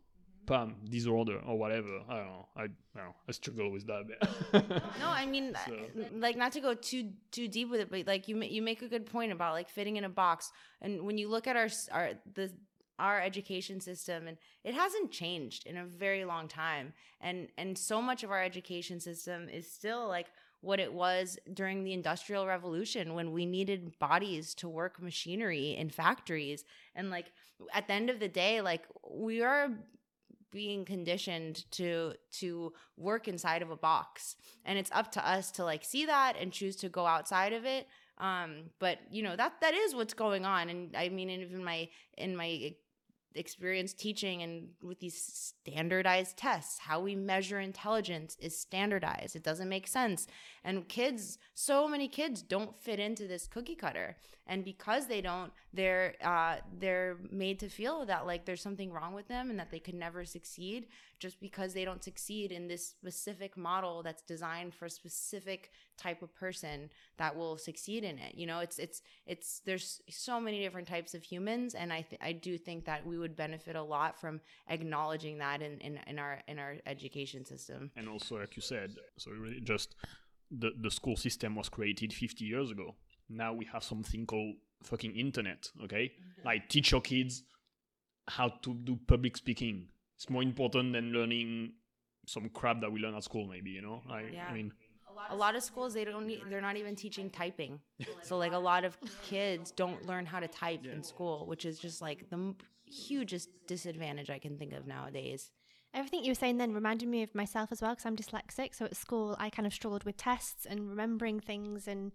pam disorder or whatever. I don't know. I, I don't know. I struggle with that bit. No i mean So- uh, like not to go too too deep with it but like you you make a good point about like fitting in a box. And when you look at our our the our education system and it hasn't changed in a very long time. And and so much of our education system is still like what it was during the industrial revolution when we needed bodies to work machinery in factories. And like at the end of the day like we are being conditioned to to work inside of a box. And it's up to us to like see that and choose to go outside of it. Um but you know that that is what's going on. And i mean in my in my experience teaching and with these standardized tests how we measure intelligence is standardized. It doesn't make sense. And kids so many kids don't fit into this cookie cutter and because they don't they're uh, they're made to feel that like there's something wrong with them and that they could never succeed just because they don't succeed in this specific model that's designed for a specific type of person that will succeed in it. You know it's it's it's there's so many different types of humans. And i th- i do think that we would benefit a lot from acknowledging that in in, in our in our education system. And also like you said so really just the the school system was created 50 years ago now we have something called fucking internet okay? Like teach your kids how to do public speaking. It's more important than learning some crap that we learn at school maybe you know? Like Yeah. i mean a lot of schools they don't need, they're not even teaching typing. So like a lot of kids don't learn how to type in school which is just like the m- hugest disadvantage i can think of nowadays. Everything you were saying then reminded me of myself as well because I'm dyslexic. So at school, I kind of struggled with tests and remembering things and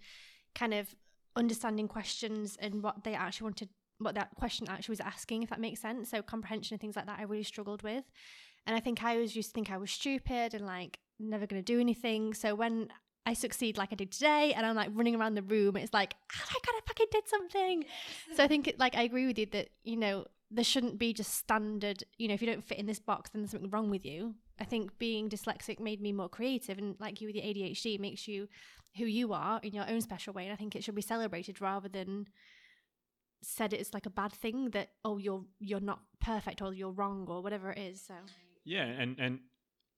kind of understanding questions and what they actually wanted, what that question actually was asking, if that makes sense. So comprehension and things like that, I really struggled with. And I think I always used to think I was stupid and like never going to do anything. So when I succeed like I did today and I'm like running around the room, it's like, oh my God, I fucking did something. So I think, it, like, I agree with you that, you know, there shouldn't be just standard, you know, if you don't fit in this box, then there's something wrong with you. I think being dyslexic made me more creative. And like you with your ADHD, makes you who you are in your own special way. And I think it should be celebrated rather than said it's like a bad thing that, oh, you're you're not perfect or you're wrong or whatever it is. So yeah and and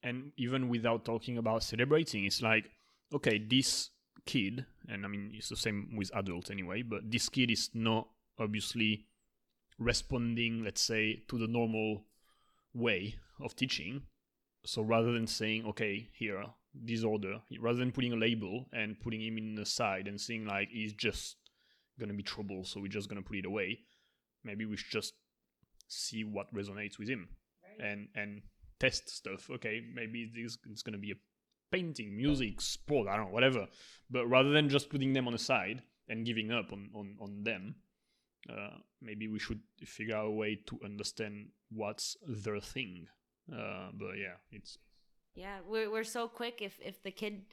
and even without talking about celebrating it's like okay this kid and i mean it's the same with adults anyway but this kid is not obviously responding let's say to the normal way of teaching so rather than saying okay here disorder rather than putting a label and putting him in the side and saying like he's just gonna be trouble so we're just gonna put it away maybe we should just see what resonates with him and and test stuff. Okay, maybe this is gonna be a painting, music, sport, I don't know, whatever. But rather than just putting them on the side and giving up on on on them, uh, maybe we should figure out a way to understand what's their thing. Uh, but yeah, it's Yeah, we're we're so quick if if the kid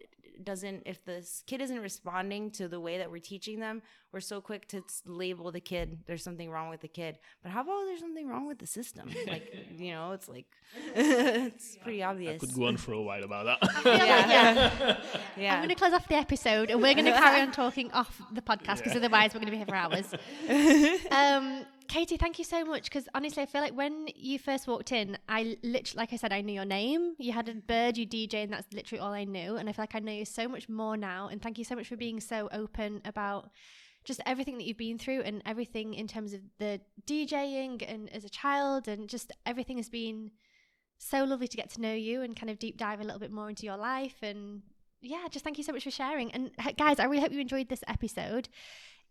doesn't if the kid isn't responding to the way that we're teaching them, we're so quick to label the kid. There's something wrong with the kid. But how about there's something wrong with the system? Like you know, it's like it's pretty obvious. I obvious. could go on for a while about that. yeah, yeah. I'm going to close off the episode and we're going to carry on talking off the podcast because otherwise we're going to be here for hours. um, Katie, thank you so much because honestly, I feel like when you first walked in, I literally, like I said, I knew your name. You had a mm. bird, you DJ, and that's literally all I knew. And I feel like I know you so much more now. And thank you so much for being so open about just everything that you've been through and everything in terms of the DJing and as a child and just everything has been so lovely to get to know you and kind of deep dive a little bit more into your life and yeah just thank you so much for sharing and guys i really hope you enjoyed this episode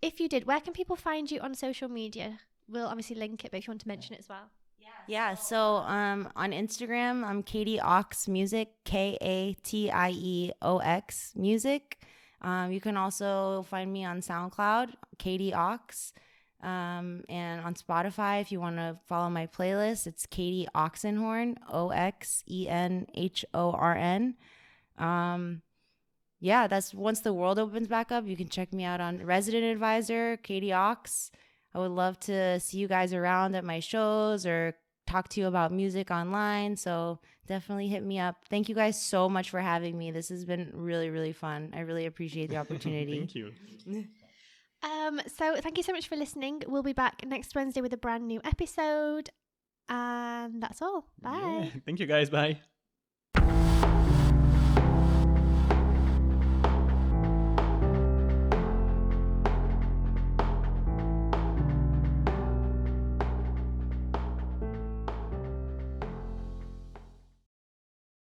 if you did where can people find you on social media we'll obviously link it but if you want to mention it as well Yeah, Yeah. so um, on Instagram, I'm Katie Ox Music, K A T I E O X Music. Um, you can also find me on SoundCloud, Katie Ox, um, and on Spotify if you want to follow my playlist. It's Katie Oxenhorn, O X E N H O R N. Um, yeah, that's once the world opens back up, you can check me out on Resident Advisor, Katie Ox. I would love to see you guys around at my shows or talk to you about music online. So definitely hit me up. Thank you guys so much for having me. This has been really, really fun. I really appreciate the opportunity. Thank you. Um, so thank you so much for listening. We'll be back next Wednesday with a brand new episode. And that's all. Bye. Yeah. Thank you guys. Bye.